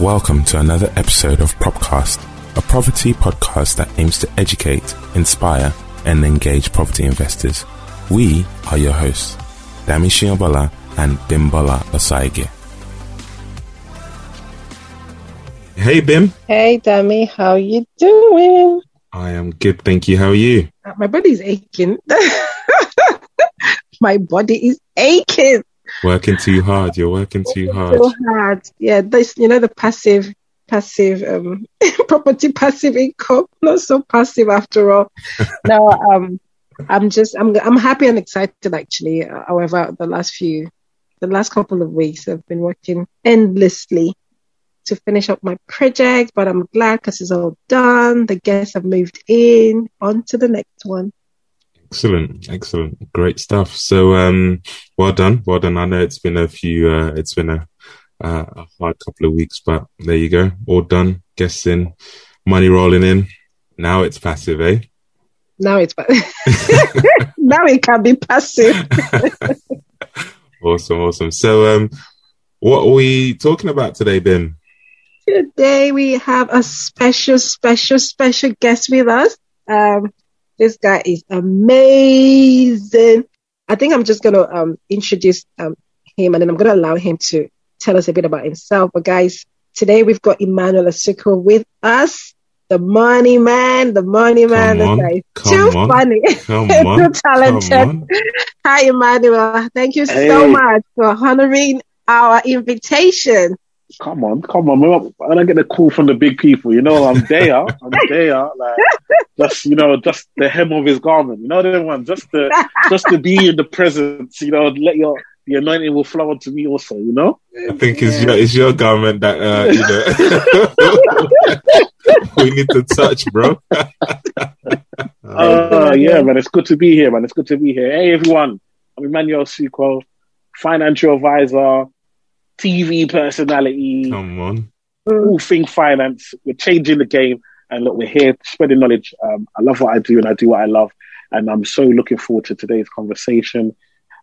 Welcome to another episode of Propcast, a property podcast that aims to educate, inspire, and engage property investors. We are your hosts, Dami Shiobola and Bimbola Osaige. Hey Bim. Hey Dami, how you doing? I am good, thank you. How are you? My body's aching. My body is aching. Working too hard. You're working too hard. So hard. Yeah, this you know the passive passive um property passive income. Not so passive after all. no, um I'm just I'm I'm happy and excited actually. However, the last few the last couple of weeks I've been working endlessly to finish up my project, but I'm glad because it's all done. The guests have moved in. On to the next one. Excellent, excellent, great stuff. So, um, well done, well done. I know it's been a few, uh, it's been a, uh, a hard couple of weeks, but there you go, all done. Guests in, money rolling in. Now it's passive, eh? Now it's now it can be passive. awesome, awesome. So, um, what are we talking about today, Ben? Today we have a special, special, special guest with us. Um, this guy is amazing. I think I'm just gonna um introduce um him and then I'm gonna allow him to tell us a bit about himself. But guys, today we've got Emmanuel Asuquo with us. The money man, the money man. Come on, this guy come too on, funny, Come too on, come talented. on. Hi, Emmanuel. Thank you so much for honoring our invitation. Come on, come on. man. When I get the call from the big people, you know, I'm there. I'm there. Like, just, you know, just the hem of his garment. You know the one, just to, just to be in the presence, you know, let your, the anointing will flow onto me also, you know? I think it's your it's your garment that uh, you know we need to touch, bro. Uh, yeah, man. It's good to be here, man. It's good to be here. Hey, everyone. I'm Emmanuel Asuquo, financial advisor, TV personality, Come on. all thing finance. We're changing the game, and look, we're here spreading knowledge. Um, I love what I do, and I do what I love, and I'm so looking forward to today's conversation.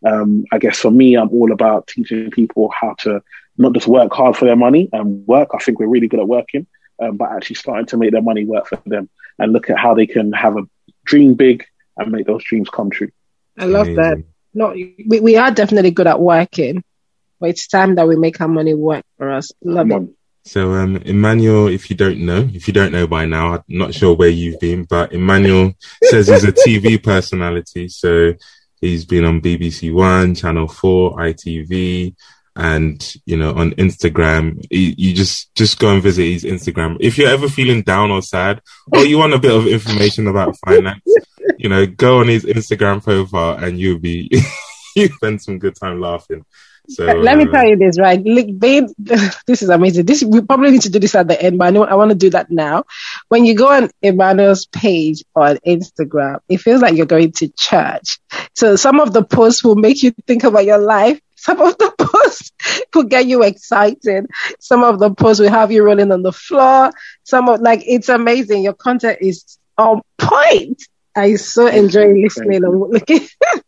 Um, I guess for me, I'm all about teaching people how to not just work hard for their money and work. I think we're really good at working, um, but actually starting to make their money work for them and look at how they can have a dream big and make those dreams come true. I love that. Amazing. No, we, we are definitely good at working, but it's time that we make our money work for us. Love it. So, um, Emmanuel, if you don't know, if you don't know by now, I'm not sure where you've been, but Emmanuel says he's a TV personality. So he's been on BBC One, Channel Four, ITV, and you know on Instagram. You, you just just go and visit his Instagram. If you're ever feeling down or sad, or you want a bit of information about finance, you know, go on his Instagram profile, and you'll be you spend some good time laughing. So Let me uh, tell you this, right? Look, babe, this is amazing. This we probably need to do this at the end, but I know I want to do that now. When you go on Emmanuel's page on Instagram, it feels like you're going to church. So some of the posts will make you think about your life. Some of the posts will get you excited. Some of the posts will have you rolling on the floor. Some of like it's amazing. Your content is on point. I so enjoy listening and looking.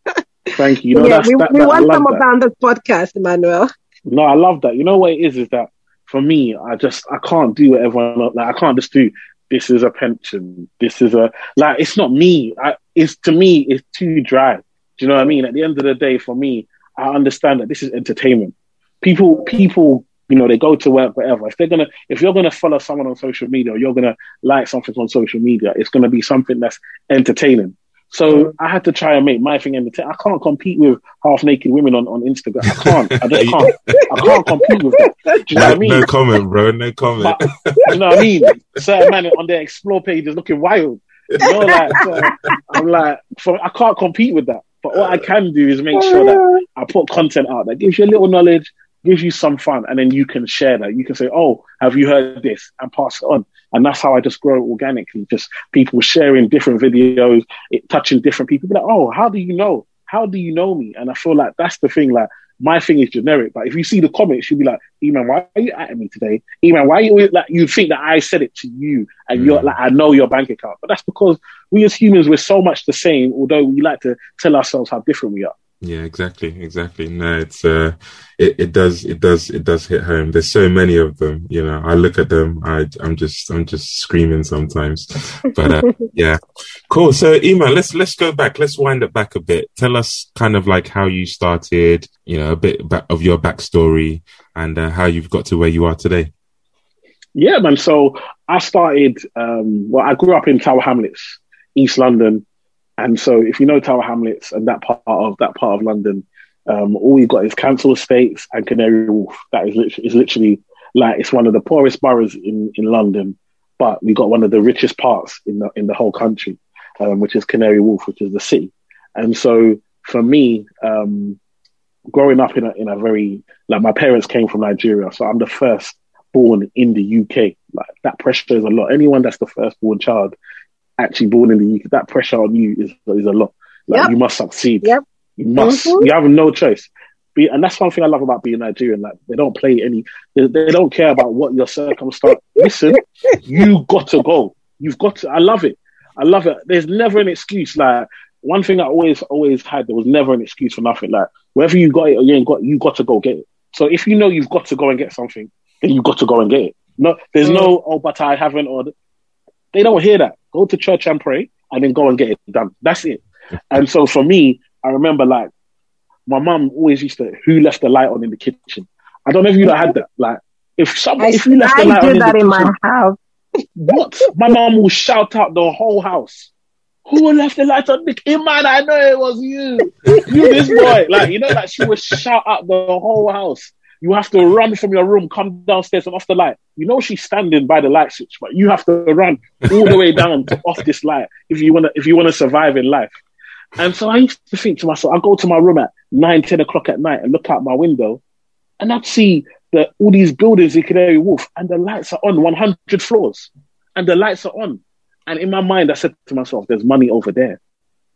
Thank you. You know, yeah, we, that, we that- want some that. on the podcast, Emmanuel. No, I love that. You know what it is? Is that for me, I just I can't do what everyone like. I can't just do. This is a pension. This is a like. It's not me. I, it's to me. It's too dry. Do you know what I mean? At the end of the day, for me, I understand that this is entertainment. People, people, you know, they go to work, whatever. If they're gonna, if you're gonna follow someone on social media, or you're gonna like something on social media, it's gonna be something that's entertaining. So I had to try and make my thing entertaining. I can't compete with half naked women on, on Instagram. I can't. I just can't. I can't compete with that. Do you know no, what I mean? no comment, bro. No comment. But, you know what I mean? Certain men on their explore page is looking wild. You know, like so I'm like, for, I can't compete with that. But what I can do is make sure that I put content out that gives you a little knowledge, gives you some fun, and then you can share that. You can say, "Oh, have you heard this?" and pass it on. And that's how I just grow organically. Just people sharing different videos, it, touching different people. Be like, "Oh, how do you know? How do you know me?" And I feel like that's the thing. Like my thing is generic, but if you see the comments, you'll be like, "Eman, why are you at me today? Eman, why are you always, like you think that I said it to you and you're Mm. like I know your bank account?" But that's because we as humans we're so much the same, although we like to tell ourselves how different we are. Yeah, exactly, exactly. No, it's uh, it, it does, it does, it does hit home. There's so many of them. You know, I look at them, I, I'm just, I'm just screaming sometimes. But uh, yeah, cool. So, Iman, let's let's go back. Let's wind it back a bit. Tell us kind of like how you started. You know, a bit of your backstory and uh, how you've got to where you are today. Yeah, man. So I started. Um, well, I grew up in Tower Hamlets, East London. And so, if you know Tower Hamlets and that part of that part of London, um, all you've got is Council Estates and Canary Wharf. That is literally, is literally like it's one of the poorest boroughs in, in London, but we've got one of the richest parts in the in the whole country, um, which is Canary Wharf, which is the city. And so, for me, um, growing up in a in a very like my parents came from Nigeria, so I'm the first born in the UK. Like that pressure is a lot. Anyone that's the first born child actually born in the UK, that pressure on you is is a lot. Like yep. you must succeed. Yep. You must. Mm-hmm. You have no choice. Be, and that's one thing I love about being Nigerian. Like they don't play any. They, they don't care about what your circumstance. Listen, you got to go. You've got to. I love it. I love it. There's never an excuse. Like one thing I always always had. There was never an excuse for nothing. Like whether you got it or you ain't got, you got to go get it. So if you know you've got to go and get something, then you've got to go and get it. No, there's mm. no oh, but I haven't or they don't hear that. Go to church and pray and then go and get it done. That's it. And so for me, I remember like my mum always used to who left the light on in the kitchen. I don't know if you had that. Like if someone if you left I the light on in, that the in kitchen, my house. what? My mum will shout out the whole house. Who left the light on? Nick? man, I know it was you. You this boy. Like, you know, like she would shout out the whole house. You have to run from your room, come downstairs and off the light. You know she's standing by the light switch, but you have to run all the way down to off this light if you wanna if you wanna survive in life. And so I used to think to myself, I go to my room at nine, 10 o'clock at night and look out my window, and I'd see that all these buildings in Canary Wharf and the lights are on 100 floors, and the lights are on. And in my mind, I said to myself, "There's money over there.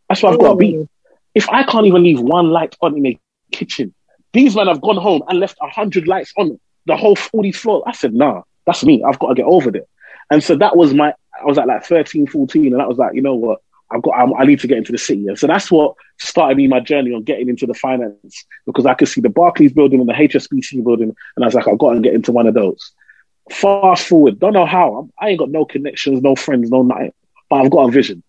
That's what I've got to be. Oh. If I can't even leave one light on in a kitchen, these men have gone home and left a hundred lights on the whole all floor. I said, nah, that's me. I've got to get over there. And so that was my, I was at like 13, 14, and that was like, you know what? I've got, I, I need to get into the city. And so that's what started me my journey on getting into the finance because I could see the Barclays building and the HSBC building. And I was like, I've got to get into one of those. Fast forward, don't know how. I ain't got no connections, no friends, no nothing, but I've got a vision.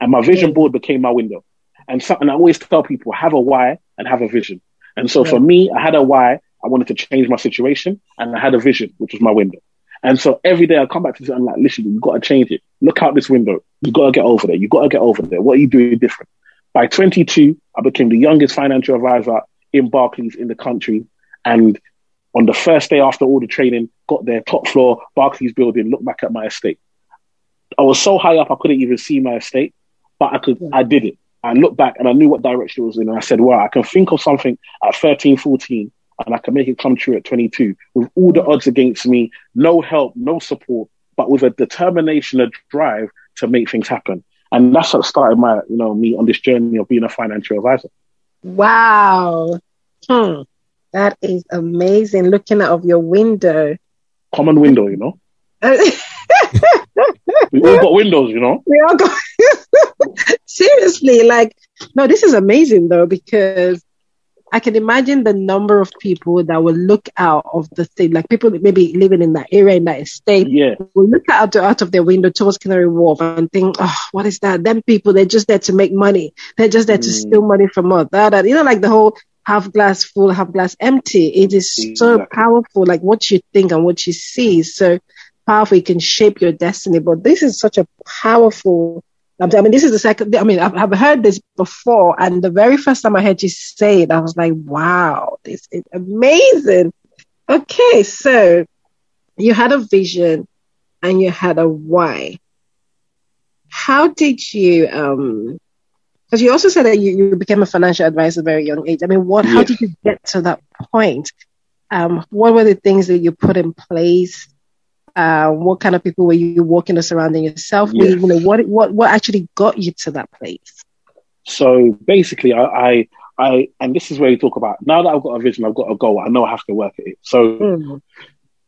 And my vision mm. board became my window. And, so, and I always tell people, have a why and have a vision. And so yeah. for me, I had a why. I wanted to change my situation and I had a vision, which was my window. And so every day I come back to this, I'm like, listen, you got to change it. Look out this window. You've got to get over there. You've got to get over there. What are you doing different? By 22, I became the youngest financial advisor in Barclays in the country. And on the first day after all the training, got there, top floor, Barclays building, look back at my estate. I was so high up, I couldn't even see my estate, but I could, I did it. I looked back and I knew what direction it was in. And I said, wow, I can think of something at 13, 14 and I can make it come true at 22 with all the odds against me, no help, no support, but with a determination, a drive to make things happen. And that's what started my, you know, me on this journey of being a financial advisor. Wow. Hmm. That is amazing. Looking out of your window. Common window, you know. we all got windows, you know. We all got seriously like no. This is amazing though because I can imagine the number of people that will look out of the thing, like people maybe living in that area in that estate, yeah, will look out out of their window towards Canary Wharf and think, oh, what is that? Them people, they're just there to make money. They're just there mm. to steal money from us. That, that, you know, like the whole half glass full, half glass empty. It is exactly. so powerful, like what you think and what you see. So powerful. It can shape your destiny. But this is such a powerful. I mean, this is the second. I mean, I've, I've heard this before, and the very first time I heard you say it, I was like, "Wow, this is amazing." Okay, so you had a vision, and you had a why. How did you? um Because you also said that you, you became a financial advisor at a very young age. I mean, what? How did you get to that point? Um, what were the things that you put in place uh, what kind of people were you walking or surrounding yourself with? You know, what what what actually got you to that place? So basically, I, I, I, and this is where you talk about now that I've got a vision, I've got a goal, I know I have to work at it. So mm.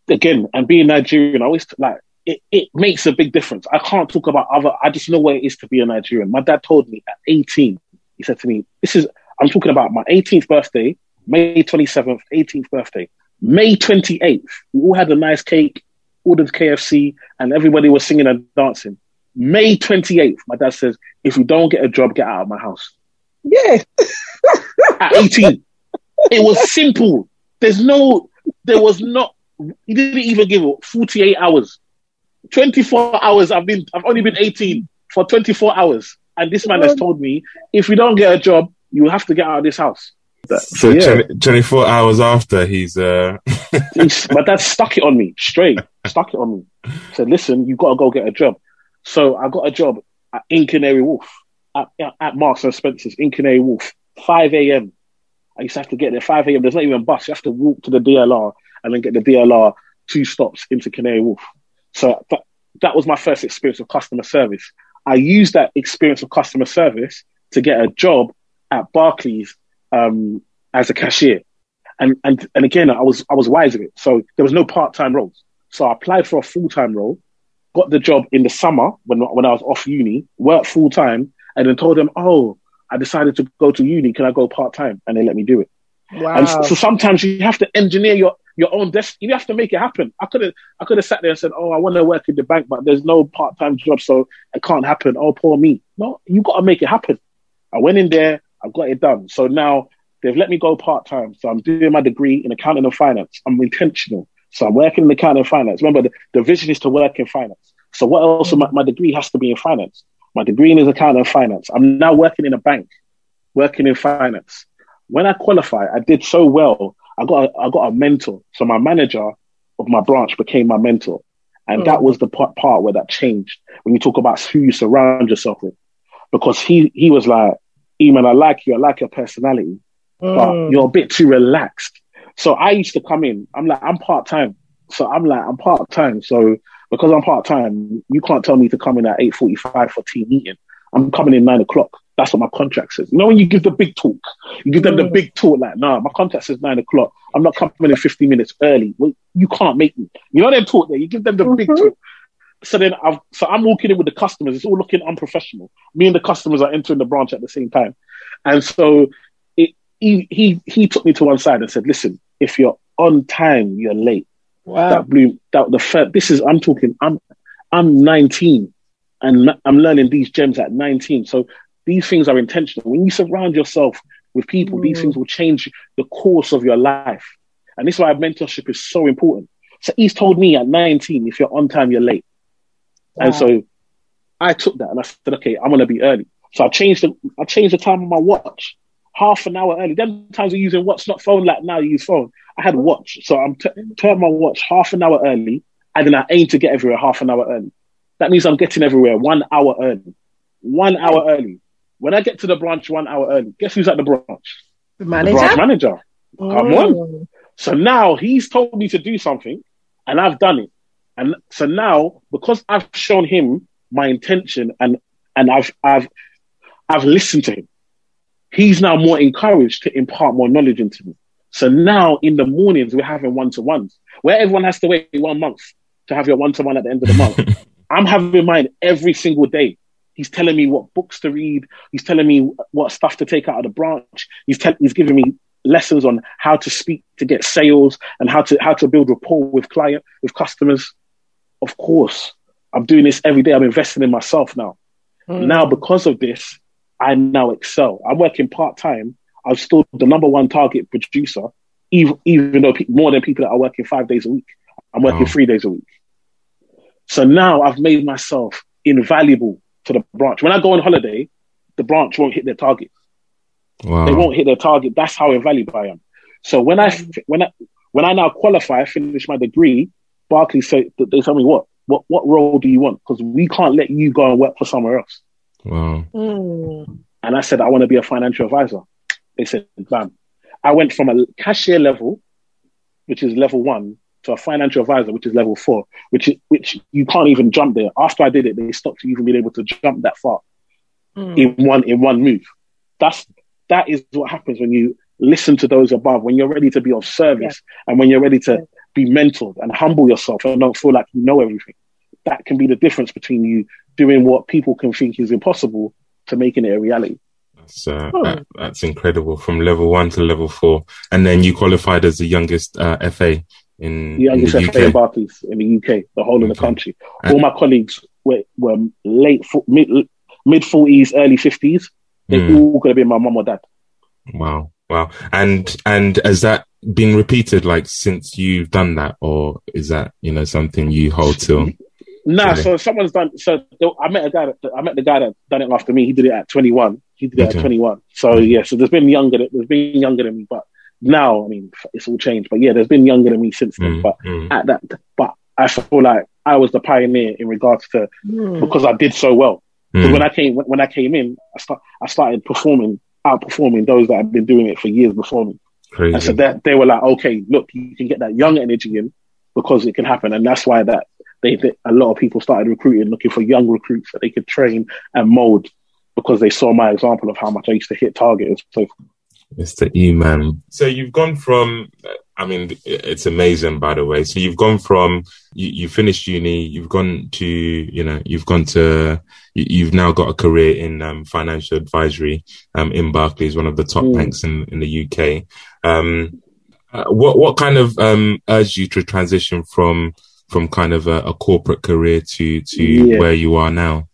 again, and being Nigerian, I always like it, it makes a big difference. I can't talk about other. I just know what it is to be a Nigerian. My dad told me at 18. He said to me, "This is." I'm talking about my 18th birthday, May 27th, 18th birthday. May 28th, we all had a nice cake, ordered KFC, and everybody was singing and dancing. May 28th, my dad says, if you don't get a job, get out of my house. Yeah. At 18. it was simple. There's no, there was not, he didn't even give it 48 hours. 24 hours, I've been, I've only been 18 for 24 hours. And this man has told me, if you don't get a job, you have to get out of this house. So Yeah. 20 24 hours after he's uh He's- my dad stuck it on me straight, stuck it on me. Said, listen, you got to go get a job. So I got a job at in Canary Wharf, at, at Marks and Spencer's in Canary Wharf, 5 a.m. I used to have to get there 5 a.m. There's not even a bus. You have to walk to the DLR and then get the DLR two stops into Canary Wharf. So that, that was my first experience of customer service. I used that experience of customer service to get a job at Barclays um, as a cashier. And, and, and again, I was, I was wise of it. So there was no part-time roles. So I applied for a full-time role, got the job in the summer when, when I was off uni, worked full-time and then told them, Oh, I decided to go to uni. Can I go part-time? And they let me do it. Wow. And so, so sometimes you have to engineer your, your own destiny. You have to make it happen. I could have, I could have sat there and said, "Oh, I want to work in the bank, but there's no part-time job, so it can't happen." Oh, poor me. No, you got to make it happen. I went in there, I got it done. So now they've let me go part-time. So I'm doing my degree in accounting and finance. I'm intentional. So I'm working in accounting and finance. Remember, the, the vision is to work in finance. So what else? My, my degree has to be in finance. My degree is accounting and finance. I'm now working in a bank, working in finance when I qualified, I did so well. I got a, I got a mentor. So my manager of my branch became my mentor, and Mm. that was the part, part where that changed. When you talk about who you surround yourself with, because he he was like, "Eman, I like you. I like your personality, but Mm. you're a bit too relaxed." So I used to come in. I'm like, I'm part time. So I'm like, I'm part time. So because I'm part time, you can't tell me to come in at eight forty five for team meeting. I'm coming in nine o'clock. That's what my contract says. You know, when you give the big talk, you give them the Mm. big talk, like, nah, my contract says nine o'clock. I'm not coming in 15 minutes early. Well, you can't make me. You know them talk there. You give them the big Mhm. talk. So then I've, so I'm walking in with the customers. It's all looking unprofessional. Me and the customers are entering the branch at the same time. And so it, he, he, he took me to one side and said, listen, if you're on time, you're late wow. that blew that the first, this is I'm talking I'm I'm 19 and I'm learning these gems at 19 so these things are intentional when you surround yourself with people these Mm. things will change the course of your life and this is why mentorship is so important so he's told me at 19 if you're on time you're late and so I took that and I said okay I'm gonna be early so I changed the I changed the time on my watch half an hour early Then times you're using watch not phone like now you use phone I had a watch, so I'm t- turn my watch half an hour early, and then I aim to get everywhere half an hour early. That means I'm getting everywhere one hour early. One hour early. When I get to the branch one hour early, guess who's at the branch? The The manager. branch manager. Come on. Mm. So now he's told me to do something, and I've done it. And so now, because I've shown him my intention and and I've I've I've listened to him, he's now more encouraged to impart more knowledge into me. So now in the mornings we're having one to ones where everyone has to wait one month to have your one to one at the end of the month. I'm having mine every single day. He's telling me what books to read. He's telling me what stuff to take out of the branch. He's tell he's giving me lessons on how to speak to get sales and how to how to build rapport with client with customers. Of course, I'm doing this every day. I'm investing in myself now. Mm. Now, because of this, I now excel. I'm working part time. I'm still the number one target producer, even, even though pe- more than people that are working five days a week. I'm working Wow. three days a week. So now I've made myself invaluable to the branch. When I go on holiday, the branch won't hit their target. Wow. They won't hit their target. That's how invaluable I am. So when I when I when I now qualify, finish my degree, Barclays say they tell me what what what role do you want? Because we can't let you go and work for somewhere else. Wow. Mm. And I said, I want to be a financial advisor. They said, bam. I went from a cashier level, which is level one, to a financial advisor, which is level four, which which you can't even jump there. After I did it, they stopped you even being able to jump that far Mm. in one in one move. That's that is what happens when you listen to those above, when you're ready to be of service and when you're ready to Yeah. Be mentored and humble yourself and don't feel like you know everything. That can be the difference between you doing what people can think is impossible to making it a reality. That's, uh, oh. that, that's incredible from level one to level four. And then you qualified as the youngest uh, FA in, the youngest in the FA UK. Barclays in the UK, the whole okay. of the country. All my colleagues were, were late, mid, mid 40s, early 50s. They're mm. all going to be my mum or dad. Wow. Wow. And, and has that been repeated like since you've done that or is that, you know, something you hold to? Nah, so someone's done. So I met a guy. That, I met the guy that done it after me. He did it at 21. He did it okay. at 21. So yeah, so there's been younger. There's been younger than me, but now I mean it's all changed. But yeah, there's been younger than me since then. Mm, but mm. at that, but I feel like I was the pioneer in regards to mm. because I did so well. Mm. When I came when I came in, I start I started performing, outperforming those that had been doing it for years before me. Crazy. And so that they were like, okay, look, you can get that young energy in because it can happen, and that's why that they, they, a lot of people started recruiting, looking for young recruits that they could train and mold because they saw my example of how much I used to hit targets. So, Mr. E man, so you've gone from. I mean, it's amazing, by the way. So you've gone from you, you finished uni, you've gone to you know, you've gone to you've now got a career in um, financial advisory um, in Barclays, one of the top mm. banks in in the UK. Um, uh, what what kind of um, urged you to transition from from kind of a, a corporate career to to yeah. where you are now?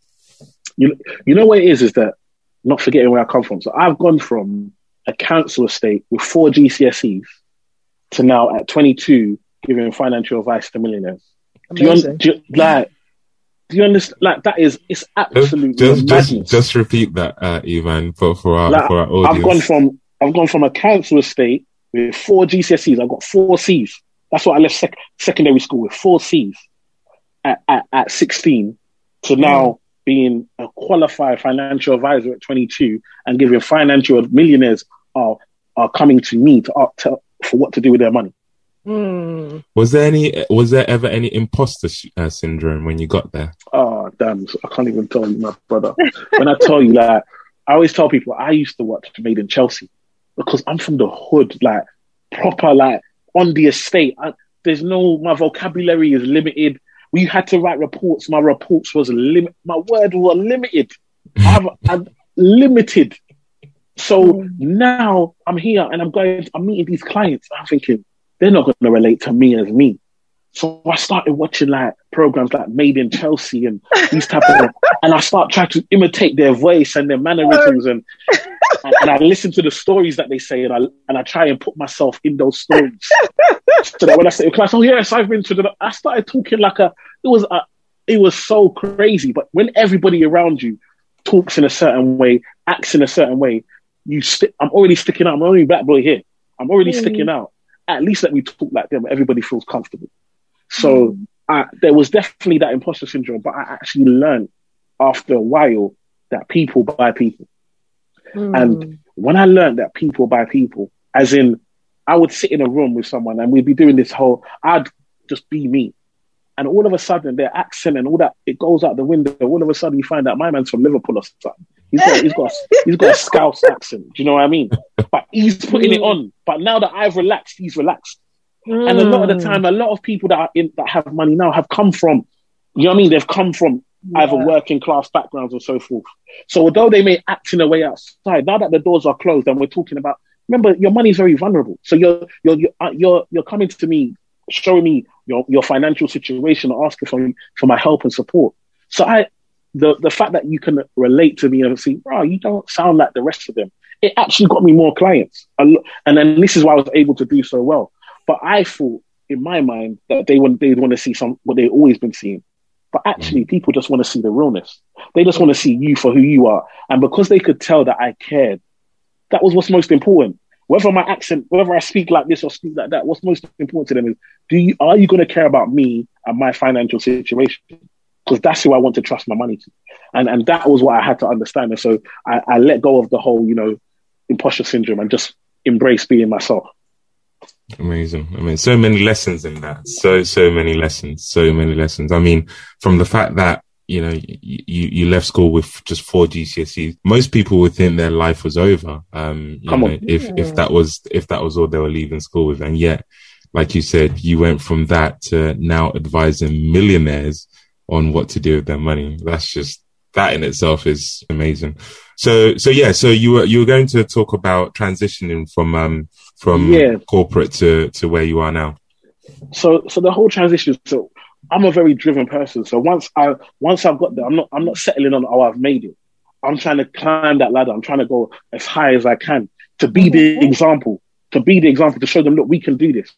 You you know what it is is that not forgetting where I come from. So I've gone from a council estate with four GCSEs to now at 22 giving financial advice to millionaires. Do you, un- do you, like? Do you understand? Like that is it's absolutely just just, just repeat that, uh, Ivan, for for our like, for our audience. I've gone from I've gone from a council estate with four GCSEs. I've got four C's. That's why I left sec- secondary school with four C's at, at, at 16 to now mm. being a qualified financial advisor at 22 and giving financial millionaires are, are coming to me to, to for what to do with their money. Mm. Was there any? Was there ever any imposter uh, syndrome when you got there? Oh damn! I can't even tell you, my brother. when I tell you, like, I always tell people I used to watch Made in Chelsea because I'm from the hood, like proper, like on the estate. I, there's no, my vocabulary is limited. We had to write reports. My reports was limit. My words were limited. I'm, I'm limited. So mm. now I'm here and I'm going. I'm meeting these clients. I'm thinking they're not going to relate to me as me. So I started watching like programs like Made in Chelsea and these type of, and I start trying to imitate their voice and their mannerisms and and, and, I listen to the stories that they say, and I and I try and put myself in those stories. so that when I say to class, oh yes, I've been to the, I started talking like a, it was a, it was so crazy. But when everybody around you talks in a certain way, acts in a certain way, you st- I'm already sticking out. I'm only black boy here. I'm already mm. sticking out. At least let me talk like them. Everybody feels comfortable. So mm. I, there was definitely that imposter syndrome, but I actually learned after a while that people buy people. Mm. And when I learned that people buy people, as in I would sit in a room with someone and we'd be doing this whole, I'd just be me. And all of a sudden, their accent and all that, it goes out the window. All of a sudden, you find out my man's from Liverpool or something. He's got, he's got, he's got a Scouse accent. Do you know what I mean? But he's putting it on. But now that I've relaxed, he's relaxed. Mm. And a lot of the time, a lot of people that are in, that have money now have come from, you know what I mean? They've come from yeah. either working class backgrounds or so forth. So although they may act in a way outside, now that the doors are closed and we're talking about, remember your money is very vulnerable. So you're you're you're uh, you're, you're coming to me, showing me your your financial situation, asking for for my help and support. So I, the the fact that you can relate to me and see, bro, you don't sound like the rest of them. It actually got me more clients, and then this is why I was able to do so well. But I thought in my mind that they want they want to see some what they've always been seeing, but actually, mm. people just want to see the realness. They just want to see you for who you are. And because they could tell that I cared, that was what's most important. Whether my accent, whether I speak like this or speak like that, what's most important to them is do you are you going to care about me and my financial situation? Because that's who I want to trust my money to. And and that was what I had to understand. And so I, I let go of the whole, you know, imposter syndrome and just embrace being myself. Amazing. I mean, so many lessons in that. So, so many lessons. So many lessons. I mean, from the fact that, you know, you, you left school with just four GCSEs. Most people would think their life was over. Um, Come know, on. if, if that was, if that was all they were leaving school with. And yet, like you said, you went from that to now advising millionaires on what to do with their money. That's just, that in itself is amazing. So, so yeah, so you were you were going to talk about transitioning from um from Yeah. corporate to to where you are now. so so the whole transition so i'm a very driven person so once i once i've got there i'm not i'm not settling on oh i've made it i'm trying to climb that ladder i'm trying to go as high as i can to be the example to be the example to show them look we can do this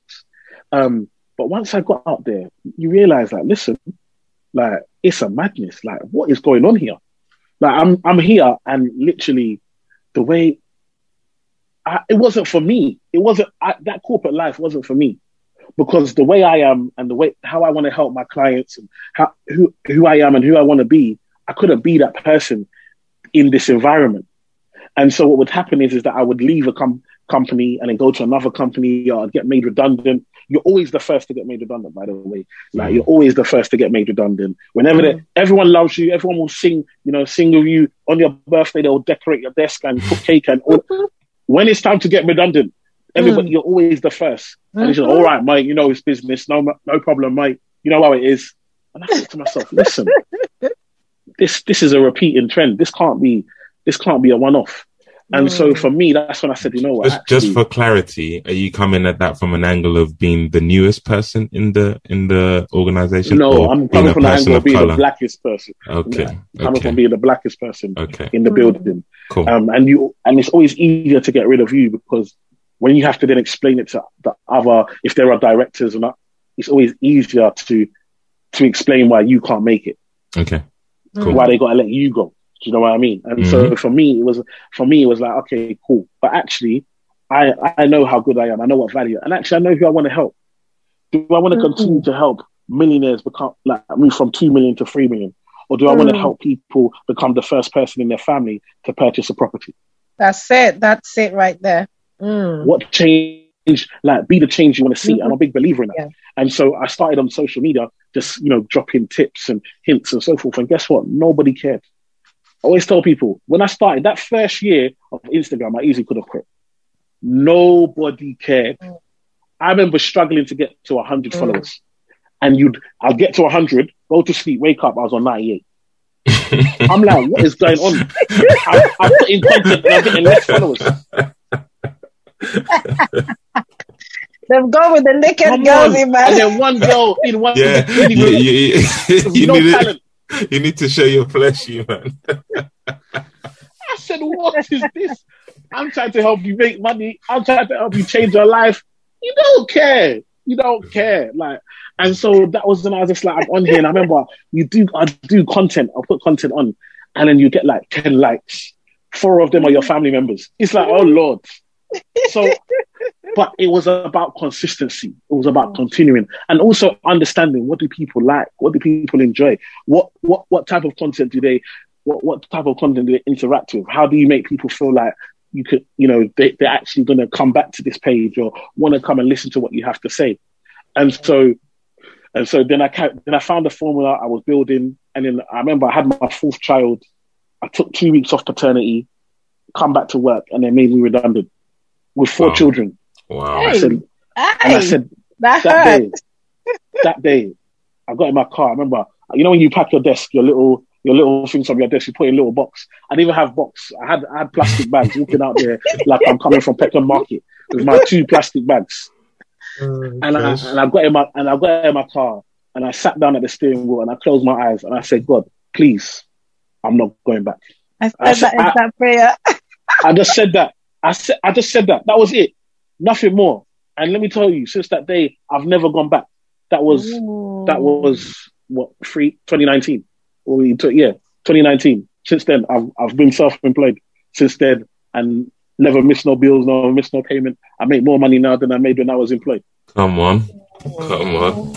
um but once i got out there you realize that, listen like it's a madness like what is going on here like i'm i'm here and literally the way I, it wasn't for me it wasn't I, that corporate life wasn't for me because the way I am and the way how I want to help my clients and how who who I am and who I want to be, I couldn't be that person in this environment. And so what would happen is is that I would leave a com- company and then go to another company or I'd get made redundant. You're always the first to get made redundant, by the way. Like Mm. you're always the first to get made redundant. Whenever they, mm. everyone loves you, everyone will sing, you know, sing with you on your birthday. They'll decorate your desk and cook cake and all. when it's time to get redundant, everybody, mm. you're always the first. And it's just, mm-hmm. all right, mate, you know it's business. No, no problem, mate. You know how it is. And I said to myself, listen, this this is a repeating trend. This can't be this can't be a one off. And so mm. for me, that's when I said, you know what? Just, just for clarity, are you coming at that from an angle of being the newest person in the in the organization? no, or I'm coming from the angle of of being color? the blackest person. Okay, Coming okay, from being the blackest person okay, in the mm. building. cool. Um, and you and it's always easier to get rid of you because when you have to then explain it to the other, if there are directors or not, it's always easier to to explain why you can't make it, okay, mm. cool. why they got to let you go. Do you know what I mean? And so for me, it was for me it was like okay, cool. But actually, I I know how good I am. I know what value, and actually, I know who I want to help. Do I want to continue to help millionaires become like move from two million to three million, or do I want to Mm. help people become the first person in their family to purchase a property? That's it. That's it right there. Mm. what change like be the change you want to see i'm a big believer in that Yeah. and so i started on social media just you know dropping tips and hints and so forth and guess what nobody cared i always tell people when i started that first year of instagram i easily could have quit nobody cared Mm. i remember struggling to get to 100 Mm. followers and you'd i'll get to 100 go to sleep wake up i was on 98 i'm like what is going on I, i'm putting content and i'm getting less followers They've gone with the naked Come girls, on. in And man. then one girl in one yeah, you, really you, you, with you no need talent. it, you need to show your flesh, you man. I said, "What is this? I'm trying to help you make money. I'm trying to help you change your life. You don't care. You don't care." Like, and so that was when I was just like, "I'm on here." And I remember you do, I do content. I put content on, and then you get like ten likes. Four of them are your family members. It's like, oh lord. So, but it was about consistency. It was about continuing, and also understanding what do people like, what do people enjoy, what what what type of content do they what, what type of content do they interact with? How do you make people feel like you could, you know, they, they're actually going to come back to this page or want to come and listen to what you have to say? And so, and so then I then I found the formula I was building, and then I remember I had my fourth child. I took two weeks off paternity, come back to work, and they made me redundant with four Wow. children. Wow. I said, and I said, that that day, that day, I got in my car. I remember, you know, when you pack your desk, your little, your little things from your desk, you put in a little box. I didn't even have box. I had, I had plastic bags walking out there like I'm coming from Peckham Market with my two plastic bags. Oh, and I, and I got in my, and I got in my car and I sat down at the steering wheel and I closed my eyes and I said, God, please, I'm not going back. I said I that said- in I- that prayer. I just said that. I said, I just said that. That was it. Nothing more. And let me tell you, since that day, I've never gone back. That was, that was what three 2019 or we took yeah 2019 since then i've, I've been self-employed since then and never missed no bills no missed no payment i make more money now than i made when i was employed Come on, come on.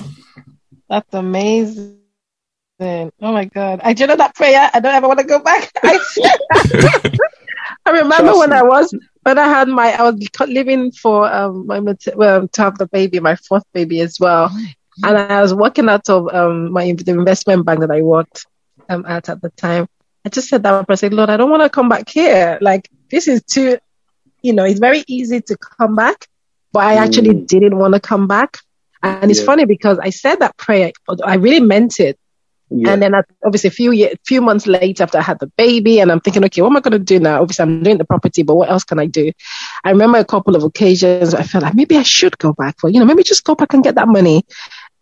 That's amazing. Oh my God. I do you know that prayer. I don't ever want to go back. I. I remember Trust when me. I was, when I had my, I was living for, um, my, well, to have the baby, my fourth baby as well. And I was working out of, um, my, the investment bank that I worked, um, at at the time. I just said that I said, Lord, I don't want to come back here. Like, this is too, you know, it's very easy to come back, but I actually Mm. didn't want to come back. And it's funny because I said that prayer, but I really meant it. Yeah. And then I, obviously a few year, few months later after I had the baby and I'm thinking, okay, what am I going to do now? Obviously I'm doing the property, but what else can I do? I remember a couple of occasions I felt like maybe I should go back for, you know, maybe just go back and get that money.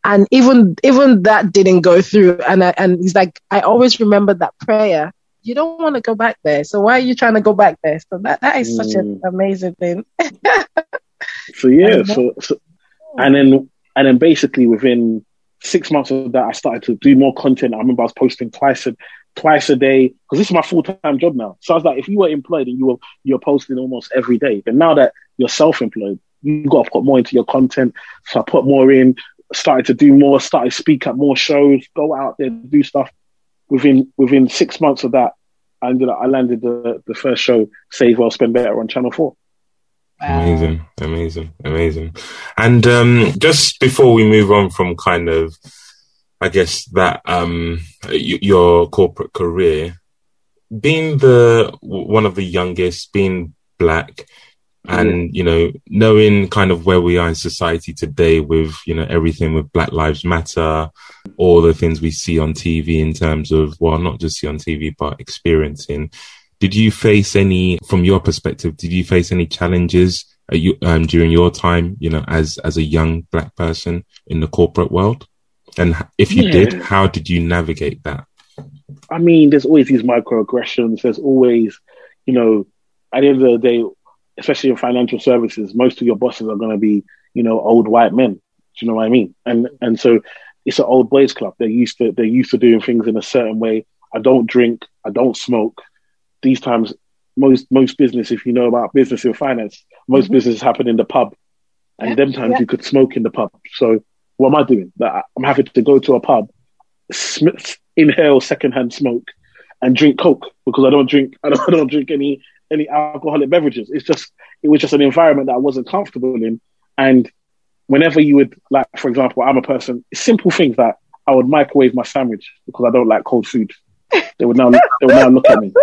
And even, even that didn't go through. And I, and it's like, I always remember that prayer. You don't want to go back there. So why are you trying to go back there? So that, that is such an mm. amazing thing. so yeah, so, so, and then, and then basically within six months of that, I started to do more content. I remember I was posting twice a twice a day because this is my full time job now. So I was like, if you were employed and you were you're posting almost every day, but now that you're self employed, you got to put more into your content. So I put more in, started to do more, started to speak at more shows, go out there, do stuff. Within within six months of that, I ended up, I landed the the first show, Save Well Spend Better on Channel Four. Amazing, amazing, amazing. And um, just before we move on from kind of, I guess that um, y- your corporate career, being the one of the youngest, being black, and you know knowing kind of where we are in society today with you know everything with black lives matter all the things we see on tv in terms of well not just see on tv but experiencing did you face any, from your perspective, did you face any challenges you, um, during your time, you know, as as a young black person in the corporate world? And if you yeah. did, how did you navigate that? I mean, there's always these microaggressions. There's always, you know, at the end of the day, especially in financial services, most of your bosses are going to be, you know, old white men. Do you know what I mean? And and so it's an old boys club. They're used to they're used to doing things in a certain way. I don't drink. I don't smoke these times, most most business, if you know about business and finance, most mm-hmm. business happen in the pub, and yeah, them times yeah. you could smoke in the pub. So what am I doing? I'm having to go to a pub, sm- inhale secondhand smoke, and drink coke because I don't drink I don't, I don't drink any any alcoholic beverages. It's just it was just an environment that I wasn't comfortable in, and whenever you would like, for example, I'm a person. Simple things that I would microwave my sandwich because I don't like cold food. They would now they would now look at me.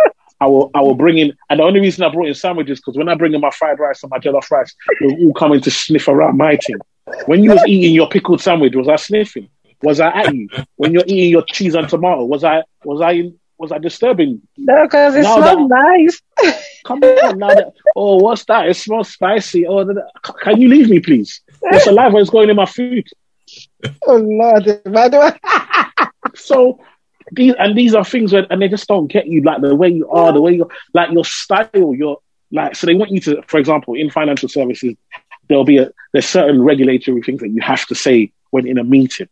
I will I will bring in, and the only reason I brought in sandwiches because when I bring in my fried rice and my jollof rice, they're all coming to sniff around my team. When you was eating your pickled sandwich, was I sniffing? Was I at you? When you're eating your cheese and tomato, was I was I was I disturbing? No, because it now smells nice. come on now. That, oh, what's that? It smells spicy. Oh, can you leave me, please? The saliva is going in my food. Oh Lord, so these and these are things where and they just don't get you like the way you are, the way you like your style, your like so they want you to, for example, in financial services, there'll be a there's certain regulatory things that you have to say when in a meeting.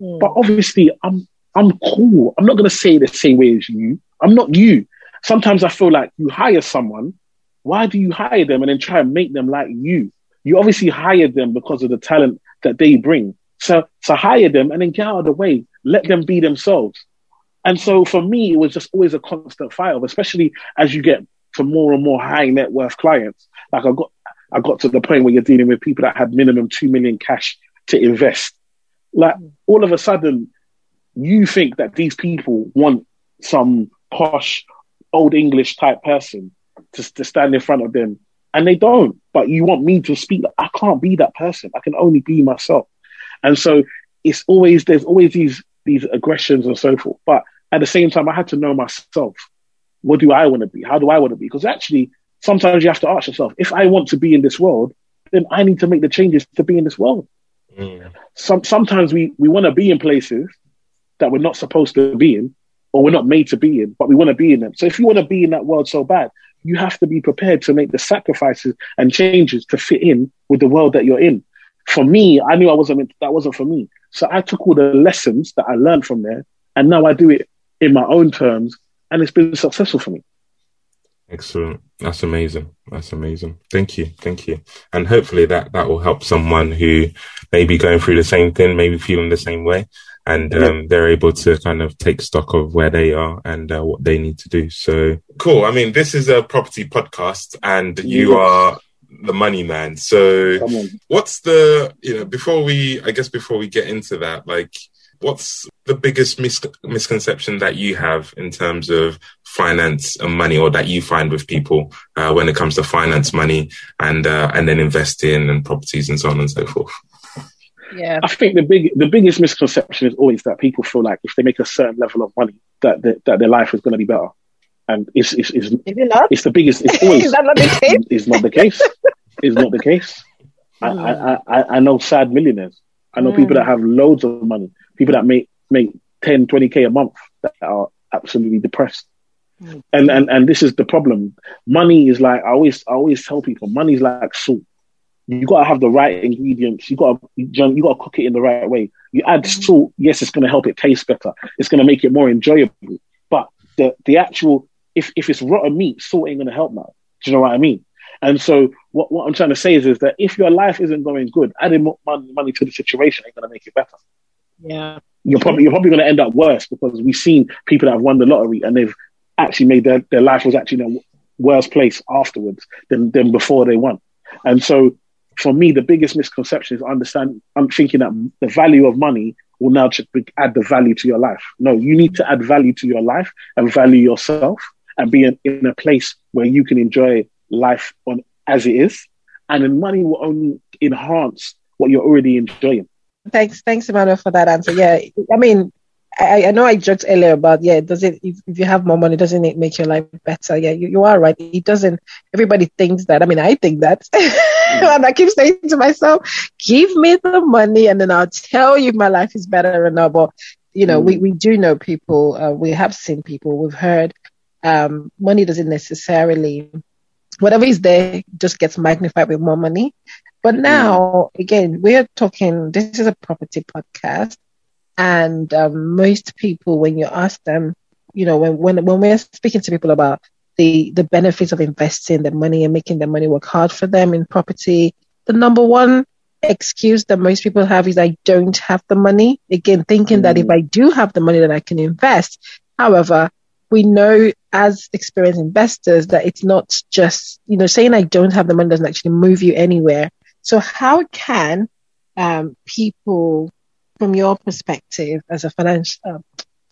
Mm. But obviously I'm I'm cool. I'm not gonna say the same way as you. I'm not you. Sometimes I feel like you hire someone, why do you hire them and then try and make them like you? You obviously hired them because of the talent that they bring. So so hire them and then get out of the way. Let them be themselves. And so for me, it was just always a constant fight, especially as you get to more and more high net worth clients. Like I got, I got to the point where you're dealing with people that had minimum two million cash to invest. Like mm. all of a sudden, you think that these people want some posh, old English type person to, to stand in front of them, and they don't. But you want me to speak. I can't be that person. I can only be myself. And so it's always there's always these these aggressions and so forth. But at the same time, I had to know myself. What do I want to be? How do I want to be? Because actually, sometimes you have to ask yourself, if I want to be in this world, then I need to make the changes to be in this world. Mm. Some, sometimes we, we want to be in places that we're not supposed to be in or we're not made to be in, but we want to be in them. So if you want to be in that world so bad, you have to be prepared to make the sacrifices and changes to fit in with the world that you're in. For me, I knew I wasn't that wasn't for me. So I took all the lessons that I learned from there and now I do it in my own terms and it's been successful for me. Excellent. That's amazing. That's amazing. Thank you. Thank you. And hopefully that, that will help someone who may be going through the same thing, maybe feeling the same way. And um, they're able to kind of take stock of where they are and uh, what they need to do. So cool. I mean, this is a property podcast and you are the money man. So what's the, you know, before we, I guess before we get into that, like, what's the biggest mis- misconception that you have in terms of finance and money or that you find with people uh, when it comes to finance money and, uh, and then investing and properties and so on and so forth? Yeah. I think the big the biggest misconception is always that people feel like if they make a certain level of money that that, that their life is going to be better, and it's it's, it's, Is it not? it's the biggest. It's always Is that not the case? is not the case. Is not the case. Hmm. I, I, I, I know sad millionaires. I know people that hmm. have loads of money. People that make make 10, 20 k a month that are absolutely depressed. Hmm. And and and this is the problem. Money is like I always I always tell people. Money is like salt. You gotta have the right ingredients. You gotta you, you gotta cook it in the right way. You add salt. Yes, it's gonna help it taste better. It's gonna make it more enjoyable. But the the actual if if it's rotten meat, salt ain't gonna help now. Do you know what I mean? And so what, what I'm trying to say is, is that if your life isn't going good, adding more money, money to the situation ain't going to make it better. Yeah. You're probably you're probably going to end up worse because we've seen people that have won the lottery and they've actually made their, their life was actually in a worse place afterwards than, than before they won. And so for me, the biggest misconception is understand. I'm thinking that the value of money will now add the value to your life. No, you need to add value to your life and value yourself and be in, a place where you can enjoy life on as it is, and then money will only enhance what you're already enjoying. Thanks, thanks, Emmanuel, for that answer. Yeah, I mean, I, I know I joked earlier about yeah, does it if, if you have more money, doesn't it make your life better? Yeah, you, you are right. It doesn't. Everybody thinks that. I mean, I think that, and I keep saying to myself, "Give me the money, and then I'll tell you if my life is better or not." But you know, we we do know people. Uh, we have seen people. We've heard. Um, money doesn't necessarily whatever is there just gets magnified with more money. But now, again, we're talking, this is a property podcast. And um, most people, when you ask them, you know, when, when, when we're speaking to people about the, the benefits of investing their money and making their money work hard for them in property, the number one excuse that most people have is I don't have the money. Again, thinking that if I do have the money, then I can invest. However, we know as experienced investors that it's not just, you know, saying I don't have the money doesn't actually move you anywhere. So how can um, people, from your perspective as a financial, uh,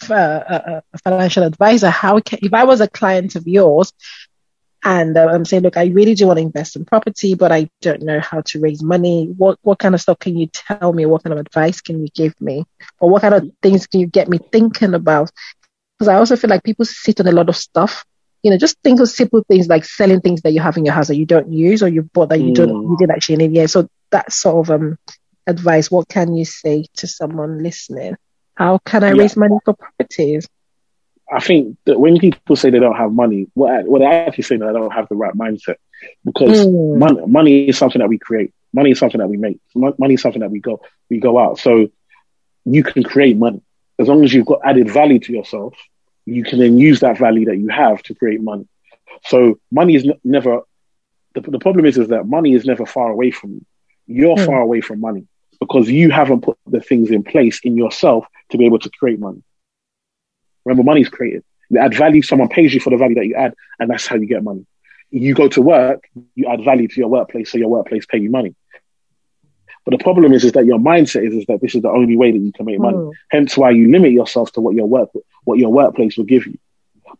f- uh, uh, a financial advisor, how can, if I was a client of yours and uh, I'm saying, look, I really do want to invest in property, but I don't know how to raise money. What, what kind of stuff can you tell me? What kind of advice can you give me? Or what kind of things can you get me thinking about? Because I also feel like people sit on a lot of stuff. You know, just think of simple things like selling things that you have in your house that you don't use or you bought that you don't Mm. you didn't actually need. Yeah, so that sort of um advice. What can you say to someone listening? How can I Yeah. raise money for properties? I think that when people say they don't have money, what, what they're actually saying they don't have the right mindset because Mm. money, money is something that we create. Money is something that we make. Money is something that we go we go out. So you can create money as long as you've got added value to yourself. You can then use that value that you have to create money. So money is n- never. The, the problem is is that money is never far away from you. You're Hmm. far away from money because you haven't put the things in place in yourself to be able to create money. Remember, money is created. You add value, someone pays you for the value that you add, and that's how you get money. You go to work, you add value to your workplace, so your workplace pay you money. But the problem is, is that your mindset is, is that this is the only way that you can make money. Mm. Hence why you limit yourself to what your work, what your workplace will give you.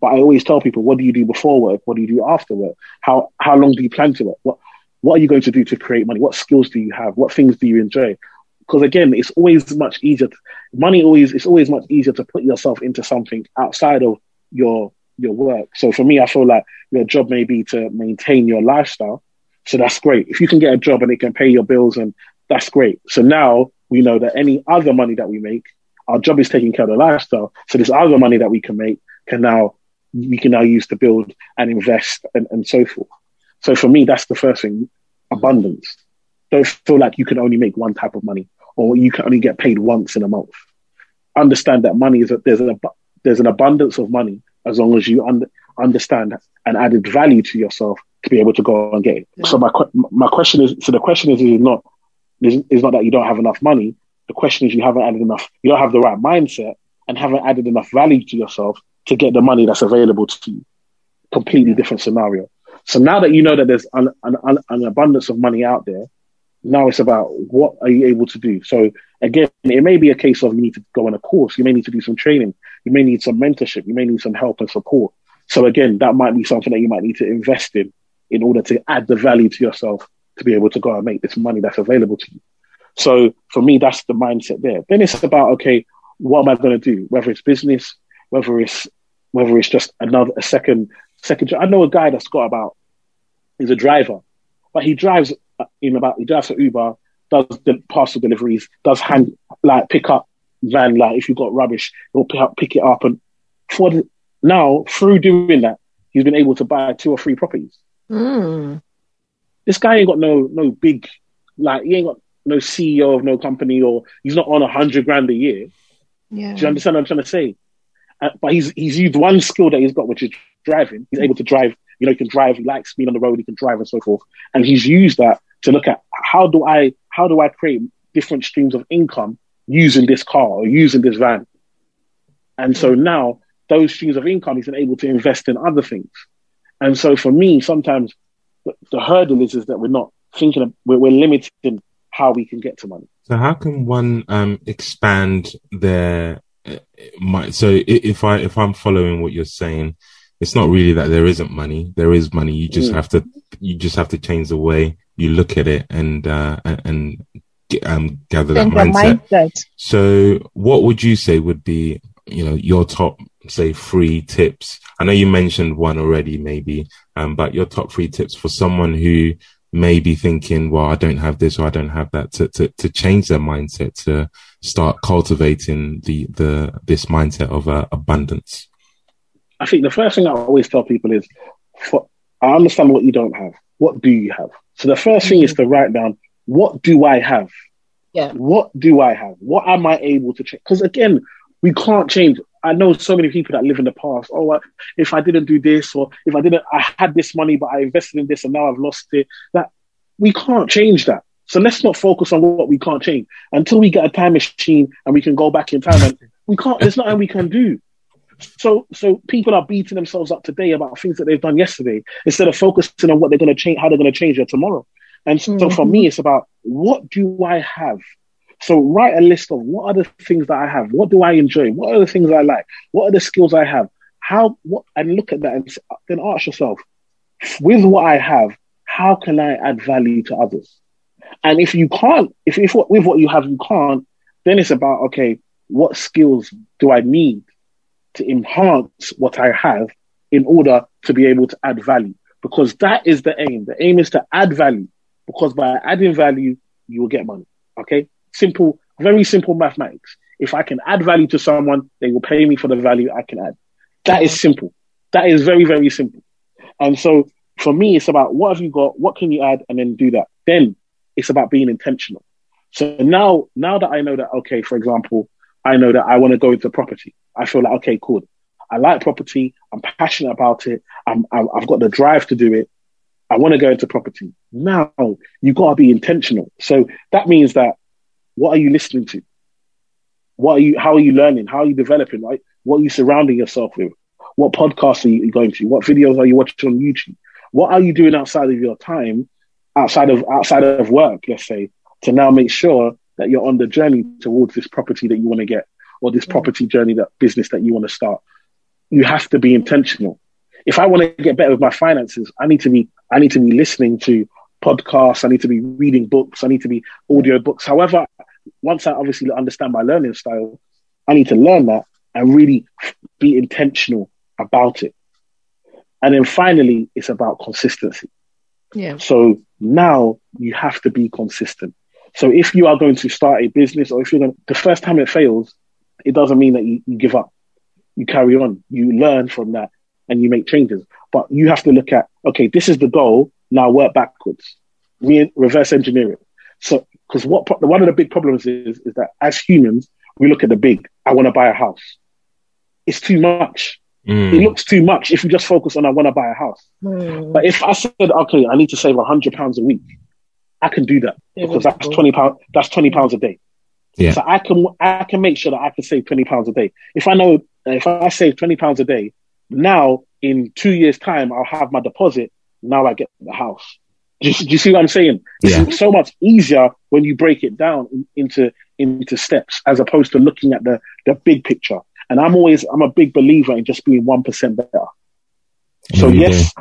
But I always tell people, what do you do before work? What do you do after work? How how long do you plan to work? What what are you going to do to create money? What skills do you have? What things do you enjoy? Because again, it's always much easier. To, money always it's always much easier to put yourself into something outside of your your work. So for me, I feel like your job may be to maintain your lifestyle. So that's great. If you can get a job and it can pay your bills, and that's great. So now we know that any other money that we make, our job is taking care of the lifestyle. So this other money that we can make can now we can now use to build and invest and, and so forth. So for me, that's the first thing: abundance. Don't feel like you can only make one type of money or you can only get paid once in a month. Understand that money is a, there's an there's an abundance of money as long as you under, understand and added value to yourself to be able to go and get it. So mm. my my question is so the question is, is not is, is not that you don't have enough money. The question is you haven't added enough. You don't have the right mindset and haven't added enough value to yourself to get the money that's available to you. Completely different scenario. So now that you know that there's an, an, an, an abundance of money out there, now it's about what are you able to do. So again, it may be a case of you need to go on a course, you may need to do some training, you may need some mentorship, you may need some help and support. So again, that might be something that you might need to invest in in order to add the value to yourself to be able to go and make this money that's available to you. So for me, that's the mindset there. Then it's about okay, what am I going to do? Whether it's business, whether it's whether it's just another a second second. job. I know a guy that's got about he's a driver, but he drives uh, in about he drives for Uber, does the parcel deliveries, does hand like pick up van like if you've got rubbish, he'll pick up pick it up and for the, now through doing that, he's been able to buy two or three properties. Mm. This guy ain't got no no big like he ain't got no CEO of no company or he's not on a hundred grand a year. Yeah. Do you understand what I'm trying to say? Uh, but he's he's used one skill that he's got, which is driving. He's able to drive. You know, he can drive. He likes being on the road. He can drive and so forth. And he's used that to look at how do I how do I create different streams of income using this car or using this van. And so now those streams of income he's been able to invest in other things. And so for me, sometimes the, the hurdle is is that we're not thinking of, we're, we're limiting how we can get to money. So how can one um, expand their uh, my, so if I if I'm following what you're saying, it's not really that there isn't money. There is money. You just Mm. have to you just have to change the way you look at it and uh, and, and get, um, gather that mindset. mindset. So what would you say would be you know your top say three tips? I know you mentioned one already, maybe, um, but your top three tips for someone who may be thinking, well, I don't have this or I don't have that to, to, to change their mindset to start cultivating the, the, this mindset of uh, abundance. I think the first thing I always tell people is, for, I understand what you don't have. What do you have? So the first thing is to write down, what do I have? Yeah. What do I have? What am I able to change? Because again, we can't change. I know so many people that live in the past. Oh, if I didn't do this, or if I didn't, I had this money, but I invested in this and now I've lost it. That we can't change that. So let's not focus on what we can't change until we get a time machine and we can go back in time. And we can't. There's nothing we can do. So, so people are beating themselves up today about things that they've done yesterday instead of focusing on what they're going to change, how they're going to change it tomorrow. And so, for Mhm. me, it's about what do I have. So, write a list of what are the things that I have. What do I enjoy? What are the things I like? What are the skills I have? How? What? And look at that, and then ask yourself, with what I have, how can I add value to others? And if you can't, if, if with what you have you can't, then it's about okay, what skills do I need to enhance what I have in order to be able to add value? Because that is the aim. The aim is to add value. Because by adding value, you will get money. Okay, simple, very simple mathematics. If I can add value to someone, they will pay me for the value I can add. That is simple. That is very, very simple. And so for me, it's about what have you got? What can you add? And then do that. Then it's about being intentional. So now, now that I know that, okay, for example, I know that I want to go into property. I feel like, okay, cool. I like property. I'm passionate about it. I'm, I've got the drive to do it. I want to go into property. Now you've got to be intentional. So that means that what are you listening to? What are you, how are you learning? How are you developing? Right? What are you surrounding yourself with? What podcasts are you going to? What videos are you watching on YouTube? What are you doing outside of your time, outside of outside of work, let's say, to now make sure that you're on the journey towards this property that you want to get, or this mm. property journey, that business that you want to start? You have to be intentional. If I want to get better with my finances, I need to be I need to be listening to podcasts. I need to be reading books. I need to be audio books. However, once I obviously understand my learning style, I need to learn that and really be intentional about it. And then finally, it's about consistency. Yeah. So now you have to be consistent. So if you are going to start a business or if you're going to, the first time it fails, it doesn't mean that you, you give up. You carry on. You learn from that and you make changes. But you have to look at, okay, this is the goal. Now work backwards. Re- reverse engineer it. So, because what pro- one of the big problems is, is that as humans, we look at the big. I want to buy a house. It's too much. Mm. It looks too much if you just focus on I want to buy a house. Mm. But if I said, okay, I need to save hundred pounds a week, I can do that because that's Doable. twenty pounds. That's twenty pounds a day. Yeah. So I can I can make sure that I can save twenty pounds a day. If I know if I save twenty pounds a day, now in two years' time I'll have my deposit. Now I get the house. Do you, do you see what I'm saying? Yeah. It's so much easier when you break it down in- into into steps as opposed to looking at the the big picture. And I'm always I'm a big believer in just being one percent better. So Every yes,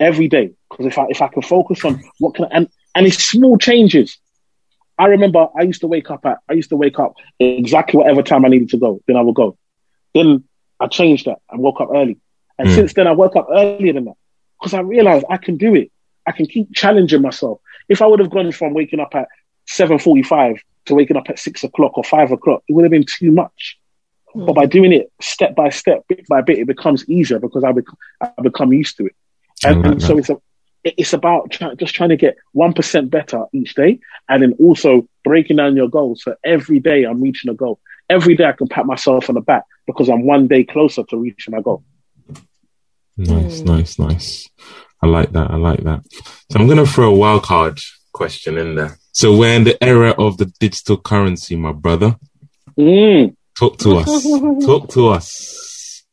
every day. Because if I if I can focus on what can I, and and it's small changes. I remember I used to wake up at I used to wake up exactly whatever time I needed to go. Then I would go. Then I changed that and woke up early. And Mm. since then I woke up earlier than that because I realized I can do it. I can keep challenging myself. If I would have gone from waking up at seven forty-five to waking up at six o'clock or five o'clock, it would have been too much. But by doing it step by step, bit by bit, it becomes easier because I, bec- I become used to it. And, like and so it's a, it's about try, just trying to get one percent better each day, and then also breaking down your goals. So every day I'm reaching a goal. Every day I can pat myself on the back because I'm one day closer to reaching my goal. Nice, Mm. nice, nice. I like that. I like that. So I'm going to throw a wild card question in there. So we're in the era of the digital currency, my brother. Mm. Talk to us. Talk to us.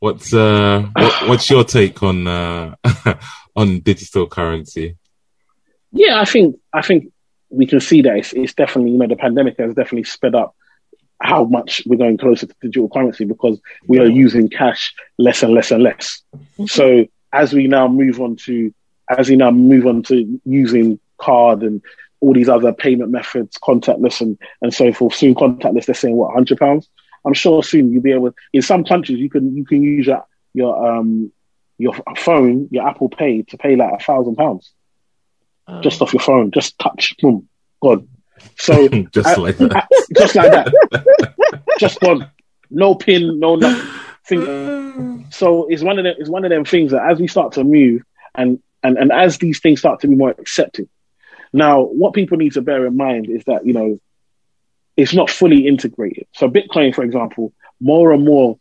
What's uh what, what's your take on uh on digital currency? Yeah, I think I think we can see that it's, it's definitely you know the pandemic has definitely sped up how much we're going closer to digital currency because we are using cash less and less and less. So as we now move on to as we now move on to using card and all these other payment methods, contactless and, and so forth. Soon contactless, they're saying what, hundred pounds? I'm sure soon you'll be able in some countries you can you can use your your um your phone, your Apple Pay to pay like a thousand pounds Oh. just off your phone, just touch, boom, gone. So Just I- like that. just like that, just gone. No pin, no nothing. So it's one of them. It's one of them things that as we start to move and and and as these things start to be more accepted. Now, what people need to bear in mind is that you know it's not fully integrated. So Bitcoin, for example, more and more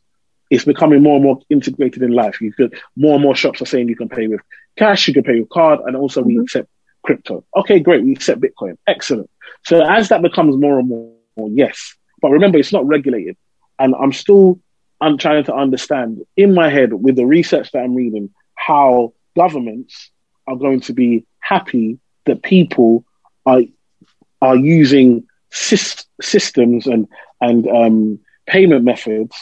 it's becoming more and more integrated in life. You could more and more shops are saying you can pay with cash, you can pay with card, and also we Mhm. accept crypto. Okay, great, we accept Bitcoin. Excellent. So as that becomes more and more, yes. But remember, it's not regulated. And I'm still I'm trying to understand in my head with the research that I'm reading how governments are going to be happy that people are are using sys- systems and and um, payment methods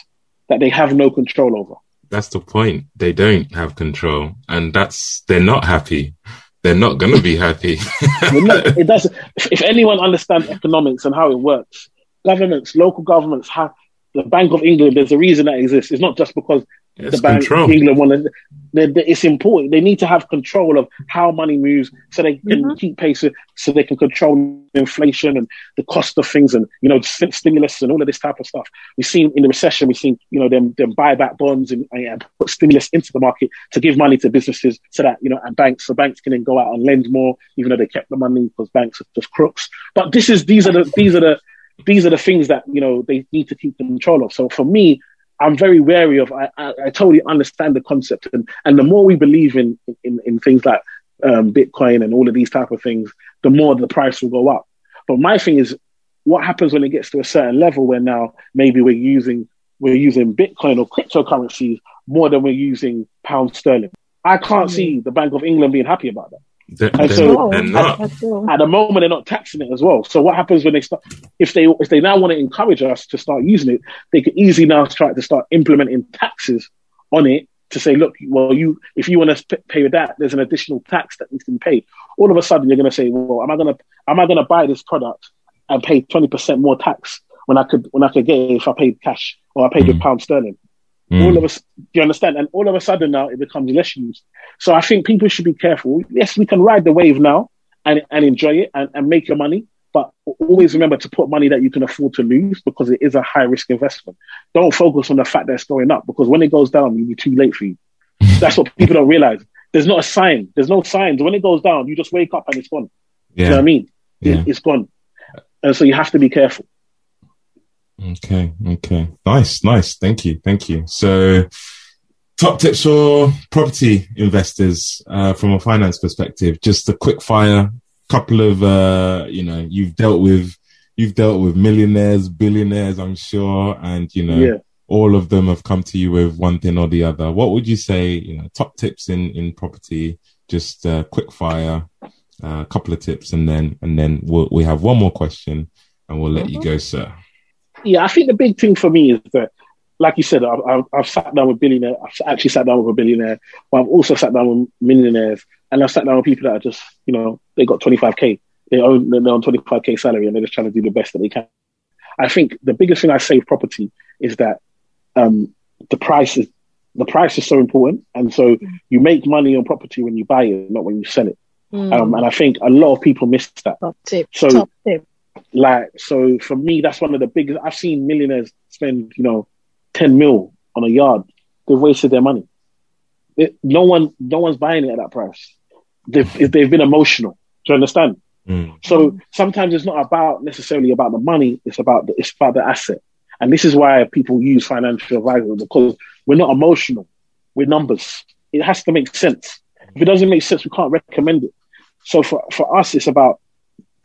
that they have no control over. That's the point. They don't have control, and that's they're not happy. They're not going to be happy. It doesn't. If, if anyone understands economics and how it works, governments, local governments have the Bank of England. There's a reason that exists. It's not just because it's the Bank control. of England want to. they- they- It's important. They need to have control of how money moves, so they can Mhm. keep pace, with- so they can control inflation and the cost of things, and you know, st- stimulus and all of this type of stuff. We've seen in the recession, we've seen you know them them buy back bonds and, and put stimulus into the market to give money to businesses, so that you know, and banks, so banks can then go out and lend more, even though they kept the money because banks are just crooks. But this is these are the these are the these are the things that you know they need to keep control of. So for me, I'm very wary of. I, I, I totally understand the concept, and and the more we believe in in, in things like um, Bitcoin and all of these type of things, the more the price will go up. But my thing is, what happens when it gets to a certain level where now maybe we're using we're using Bitcoin or cryptocurrencies more than we're using pound sterling. I can't see the Bank of England being happy about that They're, And they're- so- they're not. At the moment they're not taxing it as well. So what happens when they start if they if they now want to encourage us to start using it, they could easily now try to start implementing taxes on it to say, look, well, you if you want to pay with that, there's an additional tax that needs to be paid. All of a sudden, you're going to say, well, am I going to am I going to buy this product and pay twenty percent more tax when I could when I could get it if I paid cash or I paid with Mm. pound sterling? Mm. all of us do you understand? And all of a sudden now it becomes less used. So i think people should be careful. Yes we can ride the wave now and, and enjoy it and, and make your money but always remember to put money that you can afford to lose because it is a high risk investment. Don't focus on the fact that it's going up because when it goes down you'll be too late for you. That's what people don't realize. There's not a sign. There's no signs. When it goes down you just wake up and it's gone. You know what i yeah. mean? It- it's gone. And so you have to be careful Okay. Okay. Nice. Nice. Thank you. Thank you. So, top tips for property investors uh, from a finance perspective. Just a quick fire couple of uh, you know you've dealt with you've dealt with millionaires, billionaires, I'm sure, and you know yeah all of them have come to you with one thing or the other. What would you say? You know, top tips in in property. Just uh, quick fire, a uh, couple of tips, and then and then we'll, we have one more question, and we'll let you go, sir. Yeah, I think the big thing for me is that, like you said, I've, I've, I've sat down with billionaires. I've actually sat down with a billionaire, but I've also sat down with millionaires, and I've sat down with people that are just, you know, they got 25k they own they're on 25k salary and they're just trying to do the best that they can. I think the biggest thing I say with property is that um, the price is the price is so important, and so you make money on property when you buy it, not when you sell it. Mm. Um, and I think a lot of people miss that. Top tip. So- top tip. Like, so for me, that's one of the biggest. I've seen millionaires spend, you know, 10 mil on a yard. They've wasted their money. It, no one, no one's buying it at that price. They've, they've been emotional. Do you understand? Mm. So sometimes it's not about necessarily about the money. It's about the, it's about the asset. And this is why people use financial advisors because we're not emotional. We're numbers. It has to make sense. If it doesn't make sense, we can't recommend it. So for, for us, it's about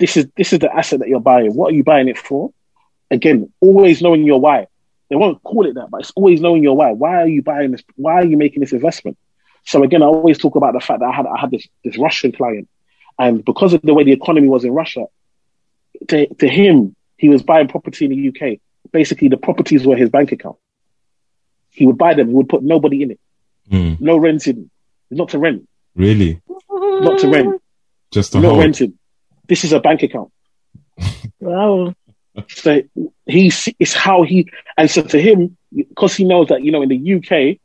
this is this is the asset that you're buying. What are you buying it for? Again, always knowing your why. They won't call it that, but it's always knowing your why. Why are you buying this? Why are you making this investment? So again, I always talk about the fact that I had I had this this Russian client, and because of the way the economy was in Russia, to, to him, he was buying property in the UK. Basically, the properties were his bank account. He would buy them. He would put nobody in it. Mm. No renting. Not to rent. Really? Not to rent. Just to No hold? renting. This is a bank account. Wow. So he it's how he and so to him because he knows that you know in the UK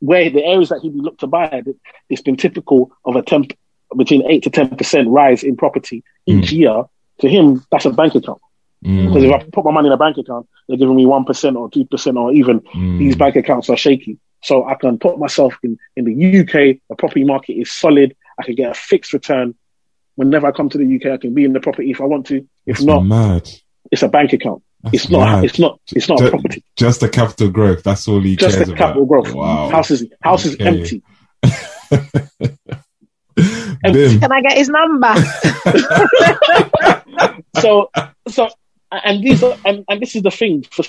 where the areas that he would looked to buy it's been typical of a temp between eight to ten percent rise in property each year. To him, that's a bank account Mm. because if I put my money in a bank account, they're giving me one percent or two percent or even Mm. these bank accounts are shaky. So I can put myself in in the UK. The property market is solid. I can get a fixed return. Whenever I come to the UK, I can be in the property if I want to. If That's not, mad. it's a bank account. That's It's not. mad. It's not. It's not a property. Just the capital growth. That's all he Just cares the capital about. growth. Wow. House is house is Okay. empty. Can I get his number? So so and these are, and, and this is the thing for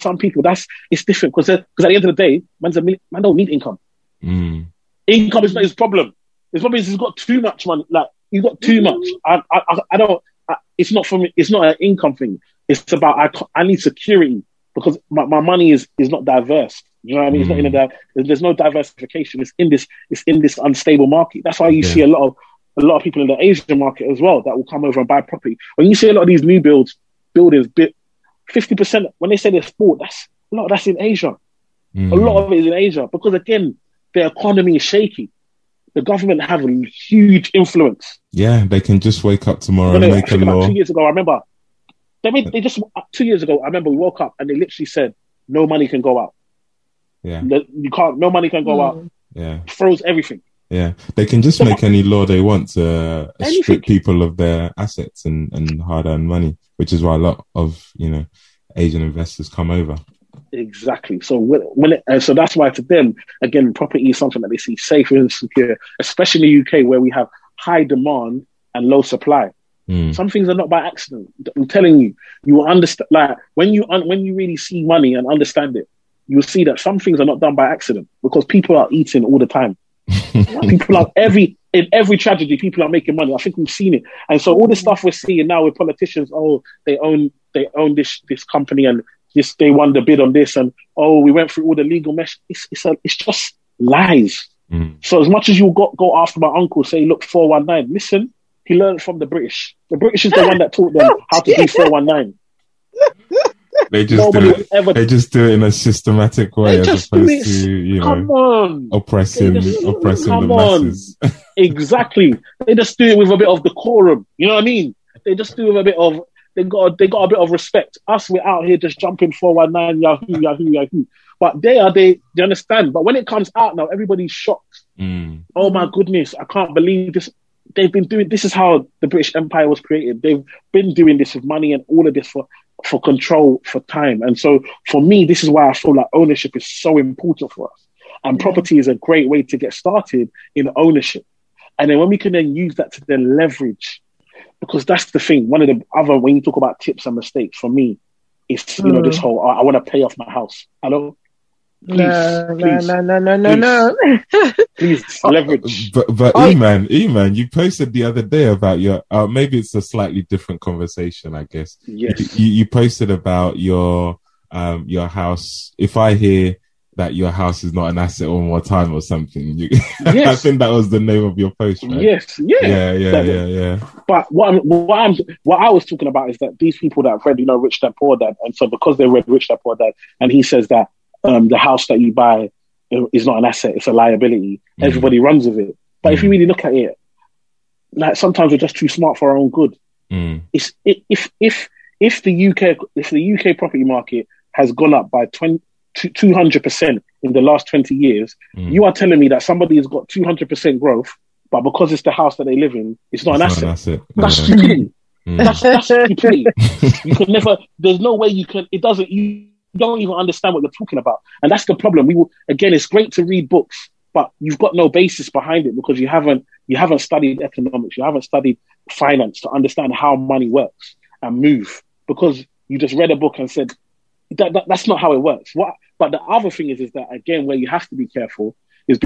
some people. That's it's different because because at the end of the day, man's a man don't need income. Mm. Income is not his problem. His problem is he's got too much money. Like he's got too much. I I I- don't. I, it's not for me. It's not an income thing. It's about I I need security because my, my money is is not diverse. You know what I mean? It's not in a there's, there's no diversification. It's in this it's in this unstable market. That's why you Yeah. see a lot of a lot of people in the Asian market as well that will come over and buy property. When you see a lot of these new builds buildings, fifty percent when they say they're sport, that's a lot. That's in Asia. Mm. A lot of it is in Asia because again, the economy is shaky. The government have a huge influence. Yeah, they can just wake up tomorrow When and make a law. two years ago, I remember they made, they just two years ago. I remember we woke up and they literally said no money can go out. Yeah, You can't. No money can go out. Mm. yeah, Froze everything. yeah. They can just So- make any law they want to uh, Anything. strip people of their assets and, and hard-earned money, which is why a lot of you know Asian investors come over. Exactly. So when, when it, and so that's why to them again, property is something that they see safe and secure, especially in the UK where we have high demand and low supply. Mm. Some things are not by accident. I'm telling you, you will understand. Like when you un- when you really see money and understand it, you will see that some things are not done by accident because people are eating all the time. people are every in every tragedy, people are making money. I think we've seen it, and so all the stuff we're seeing now with politicians. Oh, they own they own this this company and this they won the bid on this, and oh, we went through all the legal mesh. It's it's a, it's just lies. Mm. So as much as you go, go after my uncle, say, look, 419, listen, he learned from the British. The British is the one that taught them how to do 419. They just Nobody do it. ever, They just do it in a systematic way They as just do opposed it. to you come know on. oppressing They just- oppressing come the on. masses. Exactly. They just do it with a bit of decorum. You know what I mean? They just do it with a bit of, they got, they got a bit of respect. Us, we're out here just jumping 419, Yahoo, Yahoo, Yahoo. But they are, they, they understand. But when it comes out now, everybody's shocked. Mm. oh my goodness, I can't believe this. They've been doing this is how the British Empire was created. They've been doing this with money and all of this for for control for time. And so for me, this is why I feel like ownership is so important for us. And property is a great way to get started in ownership. And then when we can then use that to then leverage, because that's the thing. One of the other when you talk about tips and mistakes for me, is you know this whole I, I want to pay off my house. Hello, Please, no, please, no, no, no, no, no, no. please leverage. But but Oh. E-man, E-man, you posted the other day about your uh, maybe it's a slightly different conversation, I guess. Yes. You, you posted about your um your house. If I hear that your house is not an asset one more time or something. You, yes. I think that was the name of your post, right? Yes, yeah, yeah, yeah, yeah, yeah. But what I'm, what I'm, what I was talking about is that these people that read, you know, Rich Dad Poor Dad, and so because they read Rich Dad Poor Dad, and he says that um, the house that you buy is not an asset; it's a liability. Mm. Everybody runs with it. But mm. if you really look at it, like sometimes we're just too smart for our own good. Mm. It's if if if the UK if the UK property market has gone up by 20, 200% in the last 20 years, mm. you are telling me that somebody has got 200% growth, but because it's the house that they live in, it's not, it's an, not asset. an asset. That's yeah. stupidity. Mm. That's, that's stupidity. you can never, there's no way you can, it doesn't, you don't even understand what you're talking about. And that's the problem. We will, again, it's great to read books, but you've got no basis behind it because you haven't, you haven't studied economics, you haven't studied finance to understand how money works and move because you just read a book and said, that, that, that's not how it works. What but the other thing is, is that again, where you have to be careful is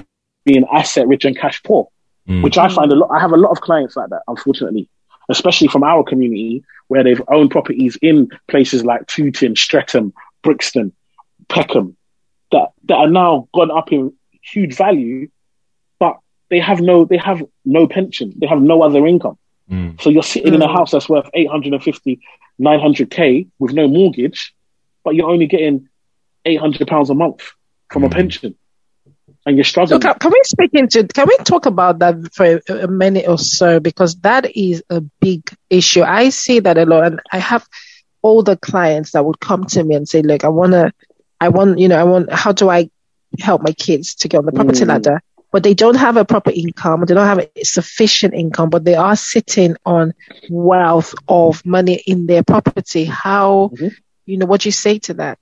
being asset rich and cash poor, mm. which I find a lot. I have a lot of clients like that, unfortunately, especially from our community where they've owned properties in places like Tooting, Streatham, Brixton, Peckham, that that are now gone up in huge value, but they have no they have no pension, they have no other income. Mm. So you're sitting mm. in a house that's worth 850, 900k with no mortgage, but you're only getting eight hundred pounds a month from mm. a pension, and you're struggling. So can, can, we speak into? Can we talk about that for a, a minute or so? Because that is a big issue. I see that a lot, and I have older clients that would come to me and say, "Look, I want to, I want, you know, I want. How do I help my kids to get on the property mm. ladder?" But they don't have a proper income. They don't have a sufficient income, but they are sitting on wealth of money in their property. How, mm-hmm. you know, what do you say to that?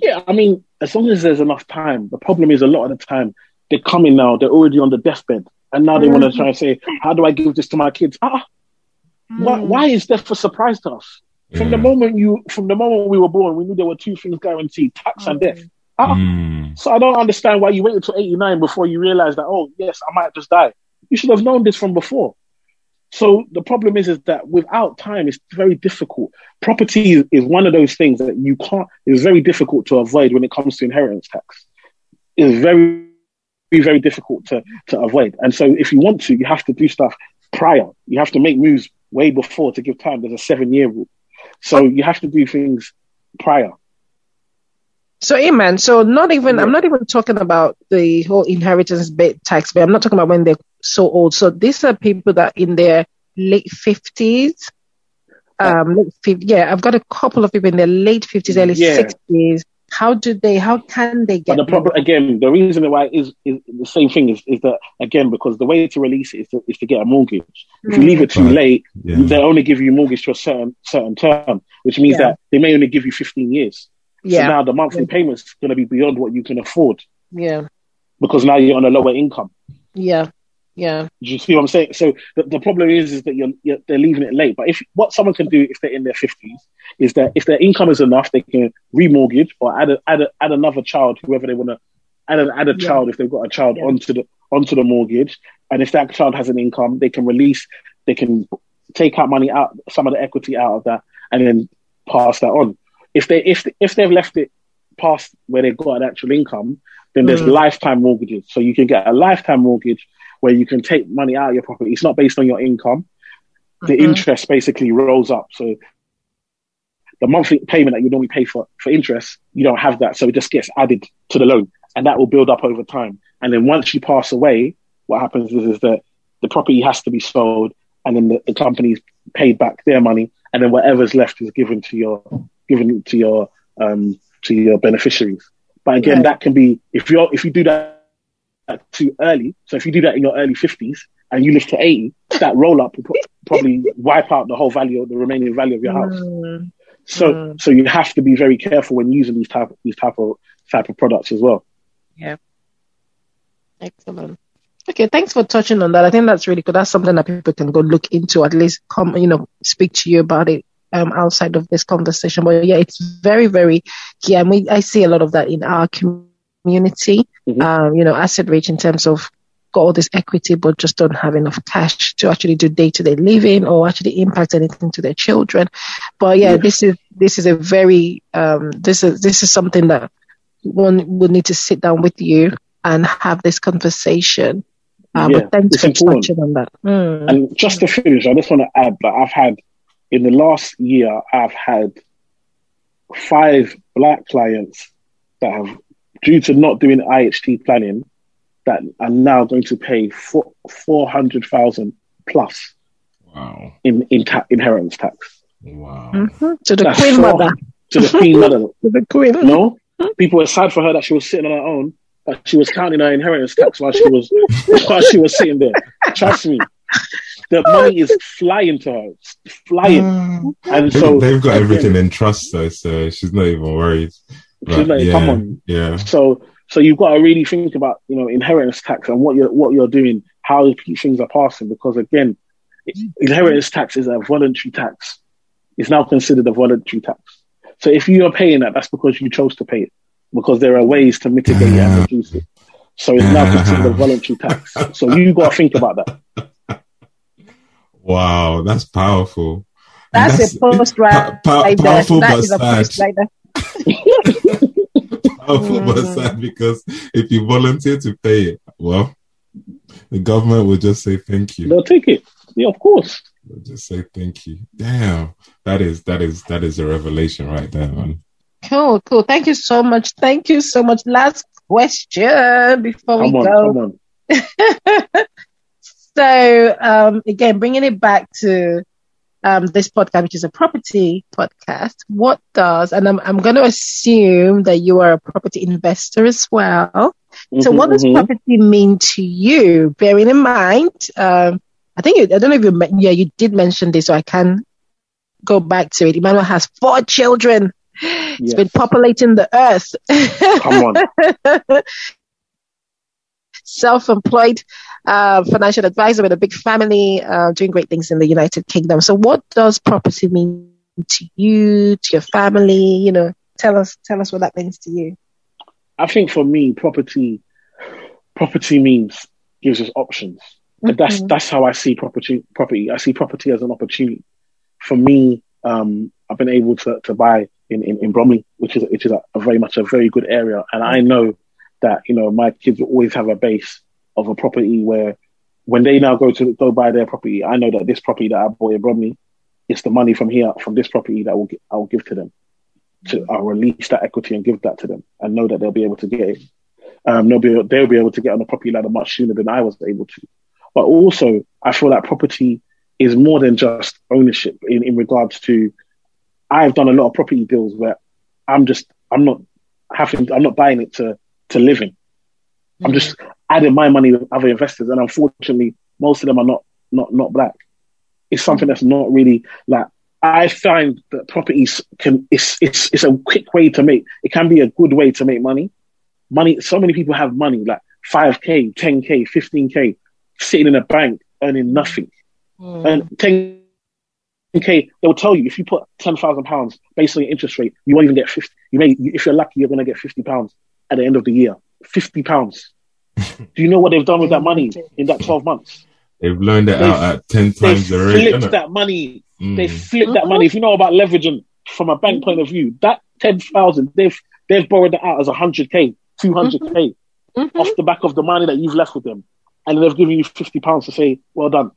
Yeah, I mean, as long as there's enough time. The problem is a lot of the time they're coming now, they're already on the deathbed, and now they mm. want to try and say, "How do I give this to my kids?" Ah, mm. why, why is death a surprise to us? From the moment you, from the moment we were born, we knew there were two things guaranteed: tax and death. Ah, mm. so I don't understand why you waited until 89 before you realized that. Oh, yes, I might just die. You should have known this from before. So the problem is, is that without time, it's very difficult. Property is one of those things that you can't. It's very difficult to avoid when it comes to inheritance tax. It's very, very difficult to to avoid. And so, if you want to, you have to do stuff prior. You have to make moves way before to give time. There's a seven year rule, so you have to do things prior. So, amen. So, not even, yeah. I'm not even talking about the whole inheritance tax, but I'm not talking about when they're so old. So, these are people that in their late 50s. Um, late 50, yeah, I've got a couple of people in their late 50s, early yeah. 60s. How do they, how can they get? But the problem, again, the reason why is, is the same thing is, is that, again, because the way to release it is to, is to get a mortgage. If you leave it too right. late, yeah. they only give you a mortgage to a certain, certain term, which means yeah. that they may only give you 15 years. Yeah. So now the monthly yeah. payment's going to be beyond what you can afford. Yeah. Because now you're on a lower income. Yeah. Yeah. Do you see what I'm saying? So the, the problem is, is that you're, you're, they're leaving it late. But if what someone can do if they're in their 50s is that if their income is enough, they can remortgage or add a, add a, add another child, whoever they want to add a, add a yeah. child if they've got a child yeah. onto the onto the mortgage. And if that child has an income, they can release, they can take out money out, some of the equity out of that, and then pass that on if they if if they've left it past where they've got an actual income, then there's mm. lifetime mortgages. So you can get a lifetime mortgage where you can take money out of your property. It's not based on your income. The mm-hmm. interest basically rolls up. So the monthly payment that you normally pay for, for interest, you don't have that. So it just gets added to the loan and that will build up over time. And then once you pass away, what happens is, is that the property has to be sold and then the, the company's paid back their money and then whatever's left is given to your given to your um, to your beneficiaries. But again, yeah. that can be if you if you do that too early. So if you do that in your early fifties and you live to eighty, that roll up will probably wipe out the whole value, the remaining value of your house. Mm. So mm. so you have to be very careful when using these type these type of type of products as well. Yeah. Excellent. Okay, thanks for touching on that. I think that's really good. That's something that people can go look into, at least come, you know, speak to you about it um, outside of this conversation. But yeah, it's very, very key. And we, I see a lot of that in our community, mm-hmm. um, you know, asset rich in terms of got all this equity, but just don't have enough cash to actually do day to day living or actually impact anything to their children. But yeah, this is, this is a very, um, this is, this is something that one would need to sit down with you and have this conversation. Uh, Yeah, but thanks for important. touching on that. Mm. And just to finish, I just want to add that I've had in the last year, I've had five black clients that have, due to not doing IHT planning, that are now going to pay four four hundred thousand plus Wow. in in ta- inheritance tax Wow. Mhm. To the That's Queen four- Mother. to the Queen Mother. To the Queen. No, people were sad for her that she was sitting on her own, that she was counting her inheritance tax while she was while she was sitting there. Trust me, the money is flying to her, flying, Mm. and so they've got everything in trust though, so she's not even worried. But, like, yeah, come on. yeah, So so you've got to really think about you know inheritance tax and what you're what you're doing, how things are passing, because again, inheritance tax is a voluntary tax. It's now considered a voluntary tax. So if you are paying that, that's because you chose to pay it, because there are ways to mitigate it and reduce it. So it's now considered a voluntary tax. So you got to think about that. Wow, that's powerful. And That's, a post right pa- pa- there. powerful That but is a post sad. right there. Powerful but Mm. sad because if you volunteer to pay it, well, the government will just say thank you. They'll take it. Yeah, of course. They'll just say thank you. Damn, that is that is that is a revelation right there, man. Cool, cool. Thank you so much. Thank you so much. Last question before we Come on, go. So um, again, bringing it back to um, this podcast, which is a property podcast. What does, and I'm I'm going to assume that you are a property investor as well. So Mhm, what does mhm. property mean to you? Bearing in mind, um, I think you, I don't know if you, yeah, you did mention this, so I can go back to it. Emmanuel has four children. It's Yes. been populating the earth. Come on. self-employed uh, financial advisor with a big family, uh, doing great things in the United Kingdom. So, what does property mean to you, to your family? You know, tell us, tell us what that means to you. I think for me, property, property means gives us options. And that's that's how I see property. Property. I see property as an opportunity. For me, um, I've been able to, to buy in, in, in Bromley, which is which is a, a very much a very good area, and I know that you know my kids will always have a base of a property where when they now go to go buy their property, I know that this property that I bought in Bromley, it's the money from here from this property that will I will give to them. To I'll release that equity and give that to them, and know that they'll be able to get it. Um, they'll be they'll be able to get on the property ladder much sooner than I was able to. But also, I feel that property is more than just ownership in, in regards to. I've done a lot of property deals where I'm just I'm not having I'm not buying it to to live in. I'm just adding my money with other investors, and unfortunately, most of them are not not not black. It's something that's not really like. I find that properties can it's it's it's a quick way to make. It can be a good way to make money. Money. So many people have money like five k, ten k, fifteen k, sitting in a bank earning nothing. Hmm. And ten k, they'll tell you if you put ten thousand pounds based on your interest rate, you won't even get fifty. You may, if you're lucky, you're going to get fifty pounds at the end of the year. Fifty pounds. Do you know what they've done with that money in that twelve months? They've loaned it They've- out at ten times the rate. flipped that money. Mm. They flipped that money. If you know about leveraging from a bank point of view, that ten thousand they've they've borrowed it out as hundred k, two hundred k Mhm. off the back of the money that you've left with them, and they've given you fifty pounds to say well done.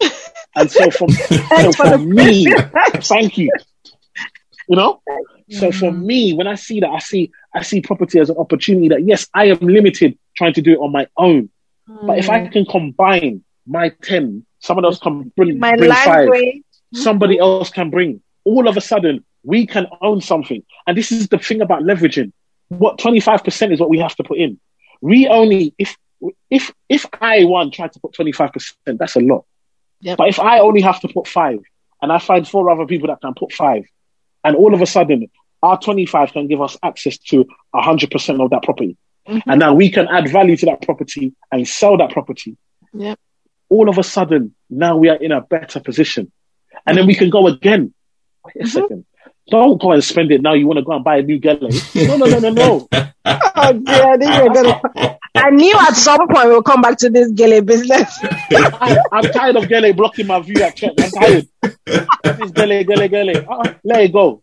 And so from so for me, thank you. You know, so for me, when I see that, I see I see property as an opportunity that yes, I am limited trying to do it on my own, but if I hmm. can combine my ten, someone else can bring, my bring five somebody else can bring. All of a sudden, we can own something. And this is the thing about leveraging. What 25% is what we have to put in. We only, if, if, if I one tried to put 25%, that's a lot. Yep. But if I only have to put five and I find four other people that can put five and all of a sudden our 25 can give us access to 100% of that property. Mhm. And now we can add value to that property and sell that property Yep. all of a sudden, now we are in a better position. And then we can go again. Wait a Mhm. second. Don't go and spend it now. You want to go and buy a new gele. No, no, no, no, no. Oh dear, I knew gonna. I knew at some point we'll come back to this gele business. I, I'm tired of gele blocking my view at church. I'm tired. This gele, gele, gele. Uh-uh, let it go.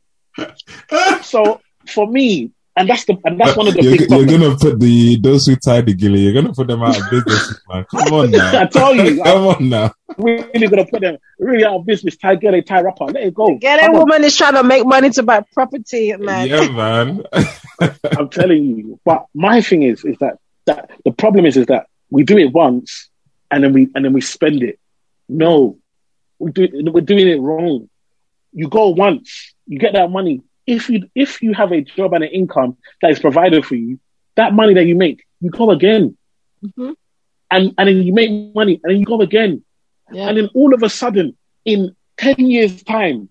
So for me, and that's the and that's one of the you're, big you're gonna put the those who tie the gele. You're gonna put them out of business, man. Come on now. I tell you, Come on now. I'm really gonna put them really out of business. Tie girl, tie rapper, let it go. Get a Come on. woman is trying to make money to buy property, man. Yeah, man. I'm telling you. But my thing is, is that that the problem is, is that we do it once and then we and then we spend it. No, we do, we're doing it wrong. You go once, you get that money. If you if you have a job and an income that is provided for you, that money that you make, you go again, Mhm. and and then you make money, and then you go again, Yeah. and then all of a sudden, in ten years' time,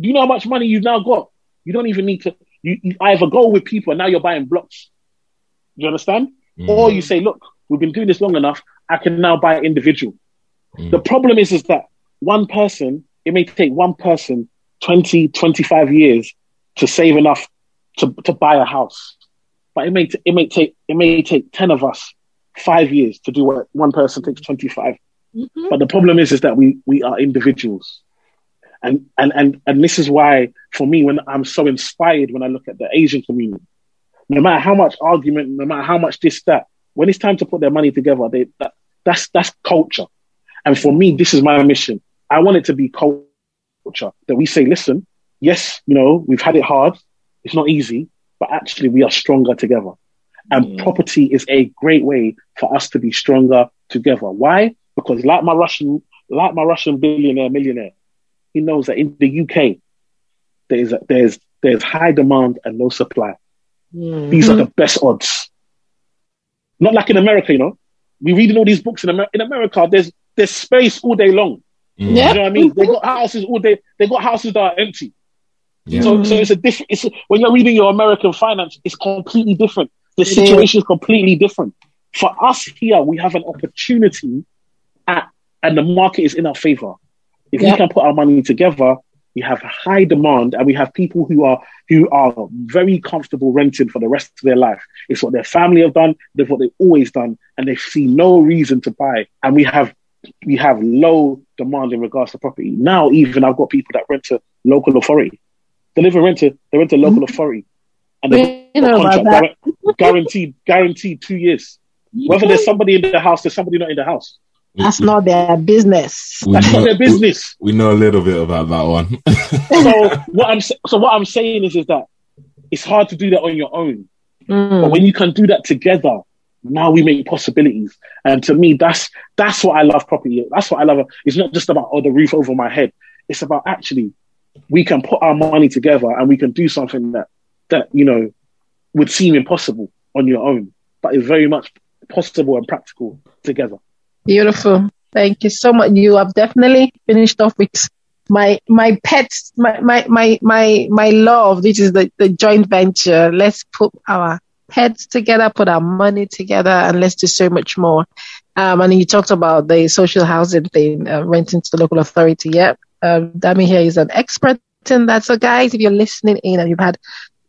do you know how much money you've now got? You don't even need to. You, you either go with people, and now you're buying blocks. Do you understand? Mm. Or you say, look, we've been doing this long enough. I can now buy individual. Mm. The problem is, is that one person, it may take one person 20, 25 years to save enough to, to buy a house. But it may, t- it may take, it may take 10 of us five years to do what one person takes 25. Mhm. But the problem is, is that we, we are individuals. And, and, and, and this is why, for me, when I'm so inspired when I look at the Asian community, no matter how much argument, no matter how much this, that, when it's time to put their money together, they, that, that's, that's culture. And for me, this is my mission. I want it to be culture that we say, listen, yes, you know, we've had it hard. It's not easy, but actually we are stronger together. And Mm. property is a great way for us to be stronger together. Why? Because like my Russian, like my Russian billionaire, millionaire, he knows that in the UK, there's, a, there's, there's high demand and no supply. Mm. These are the best odds. Not like in America, you know. We reading all these books in America. In America, there's there's space all day long. Mm. Yeah. You know what I mean? They got houses all day. They got houses that are empty. Yeah. So so it's a different. It's when you're reading your American finance, it's completely different. The situation is completely different. For us here, we have an opportunity, at, and the market is in our favor. If Yeah. we can put our money together, we have high demand, and we have people who are who are very comfortable renting for the rest of their life. It's what their family have done. They've what they've always done, and they see no reason to buy. And we have we have low demand in regards to property. Now, even I've got people that rent to local authority. They live in rent to they rent to local authority, and they We know about that. guaran- guaranteed guaranteed two years. Whether there's somebody in the house, there's somebody not in the house. That's not their business. We That's know, not their business. We, we know a little bit about that one. so what I'm so what I'm saying is is that it's hard to do that on your own. But Mm. when you can do that together, now we make possibilities. And to me, that's that's what I love property. That's what I love. It's not just about oh the roof over my head. It's about actually we can put our money together and we can do something that that you know would seem impossible on your own, but is very much possible and practical together. Beautiful. Thank you so much. You have definitely finished off with my my pet, my my my my, my love. This is the, the joint venture. Let's put our heads together, put our money together, and let's do so much more. Um, and you talked about the social housing thing, uh, renting to the local authority. Yep. Um, Dami here is an expert in that. So guys, if you're listening in and you've had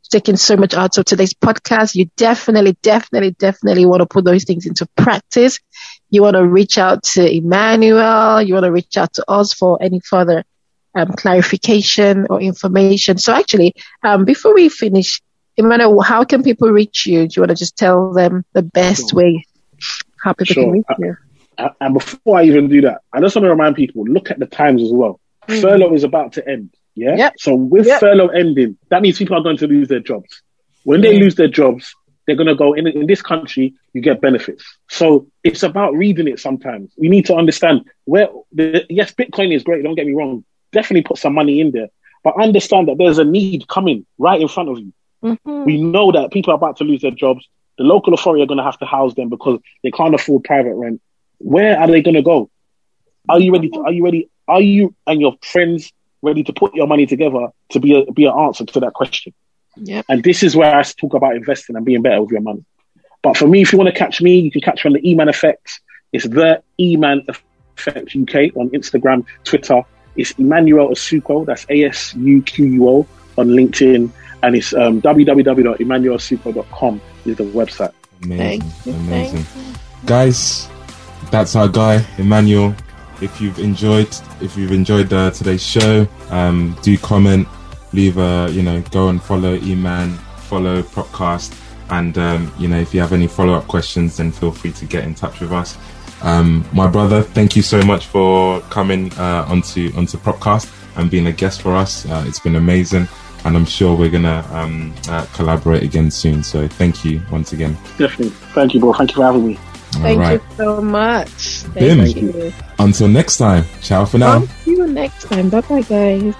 taken so much out of today's podcast, you definitely, definitely, definitely want to put those things into practice you want to reach out to Emmanuel, you want to reach out to us for any further um, clarification or information. So actually, um, before we finish, Emmanuel, how can people reach you? Do you want to just tell them the best Sure. way how people Sure. can reach you? A- And before I even do that, I just want to remind people look at the times as well. Mm. Furlough is about to end. Yeah. Yep. So with Yep. furlough ending, that means people are going to lose their jobs. When they Mm. lose their jobs, they're going to go in, in this country, you get benefits. So it's about reading it sometimes. We need to understand where, the, yes, Bitcoin is great. Don't get me wrong. Definitely put some money in there, but understand that there's a need coming right in front of you. Mhm. We know that people are about to lose their jobs. The local authority are going to have to house them because they can't afford private rent. Where are they going to go? Are you ready? To, are you ready? Are you and your friends ready to put your money together to be a, be an answer to that question? Yep. And this is where I talk about investing and being better with your money. But for me, if you want to catch me, you can catch me on the E-Man Effect. It's the E-Man Effect UK on Instagram, Twitter. It's Emmanuel Asuquo. That's A-S-U-Q-U-O on LinkedIn. And it's um, www.emmanuelasuquo.com is the website. Amazing. Thank you. Amazing. Thank you. Guys, that's our guy, Emmanuel. If you've enjoyed, if you've enjoyed uh, today's show, um, do comment, leave a, you know, go and follow Eman follow Propcast. And, um, you know, if you have any follow up questions, then feel free to get in touch with us. Um, my brother, thank you so much for coming uh, onto onto Propcast and being a guest for us. Uh, it's been amazing, and I'm sure we're gonna um, uh, collaborate again soon. So thank you once again. Definitely. Thank you, bro. Thank you for having me. Thank you so much. Thank you. Until next time. Ciao for now. see you next time. Bye bye, guys.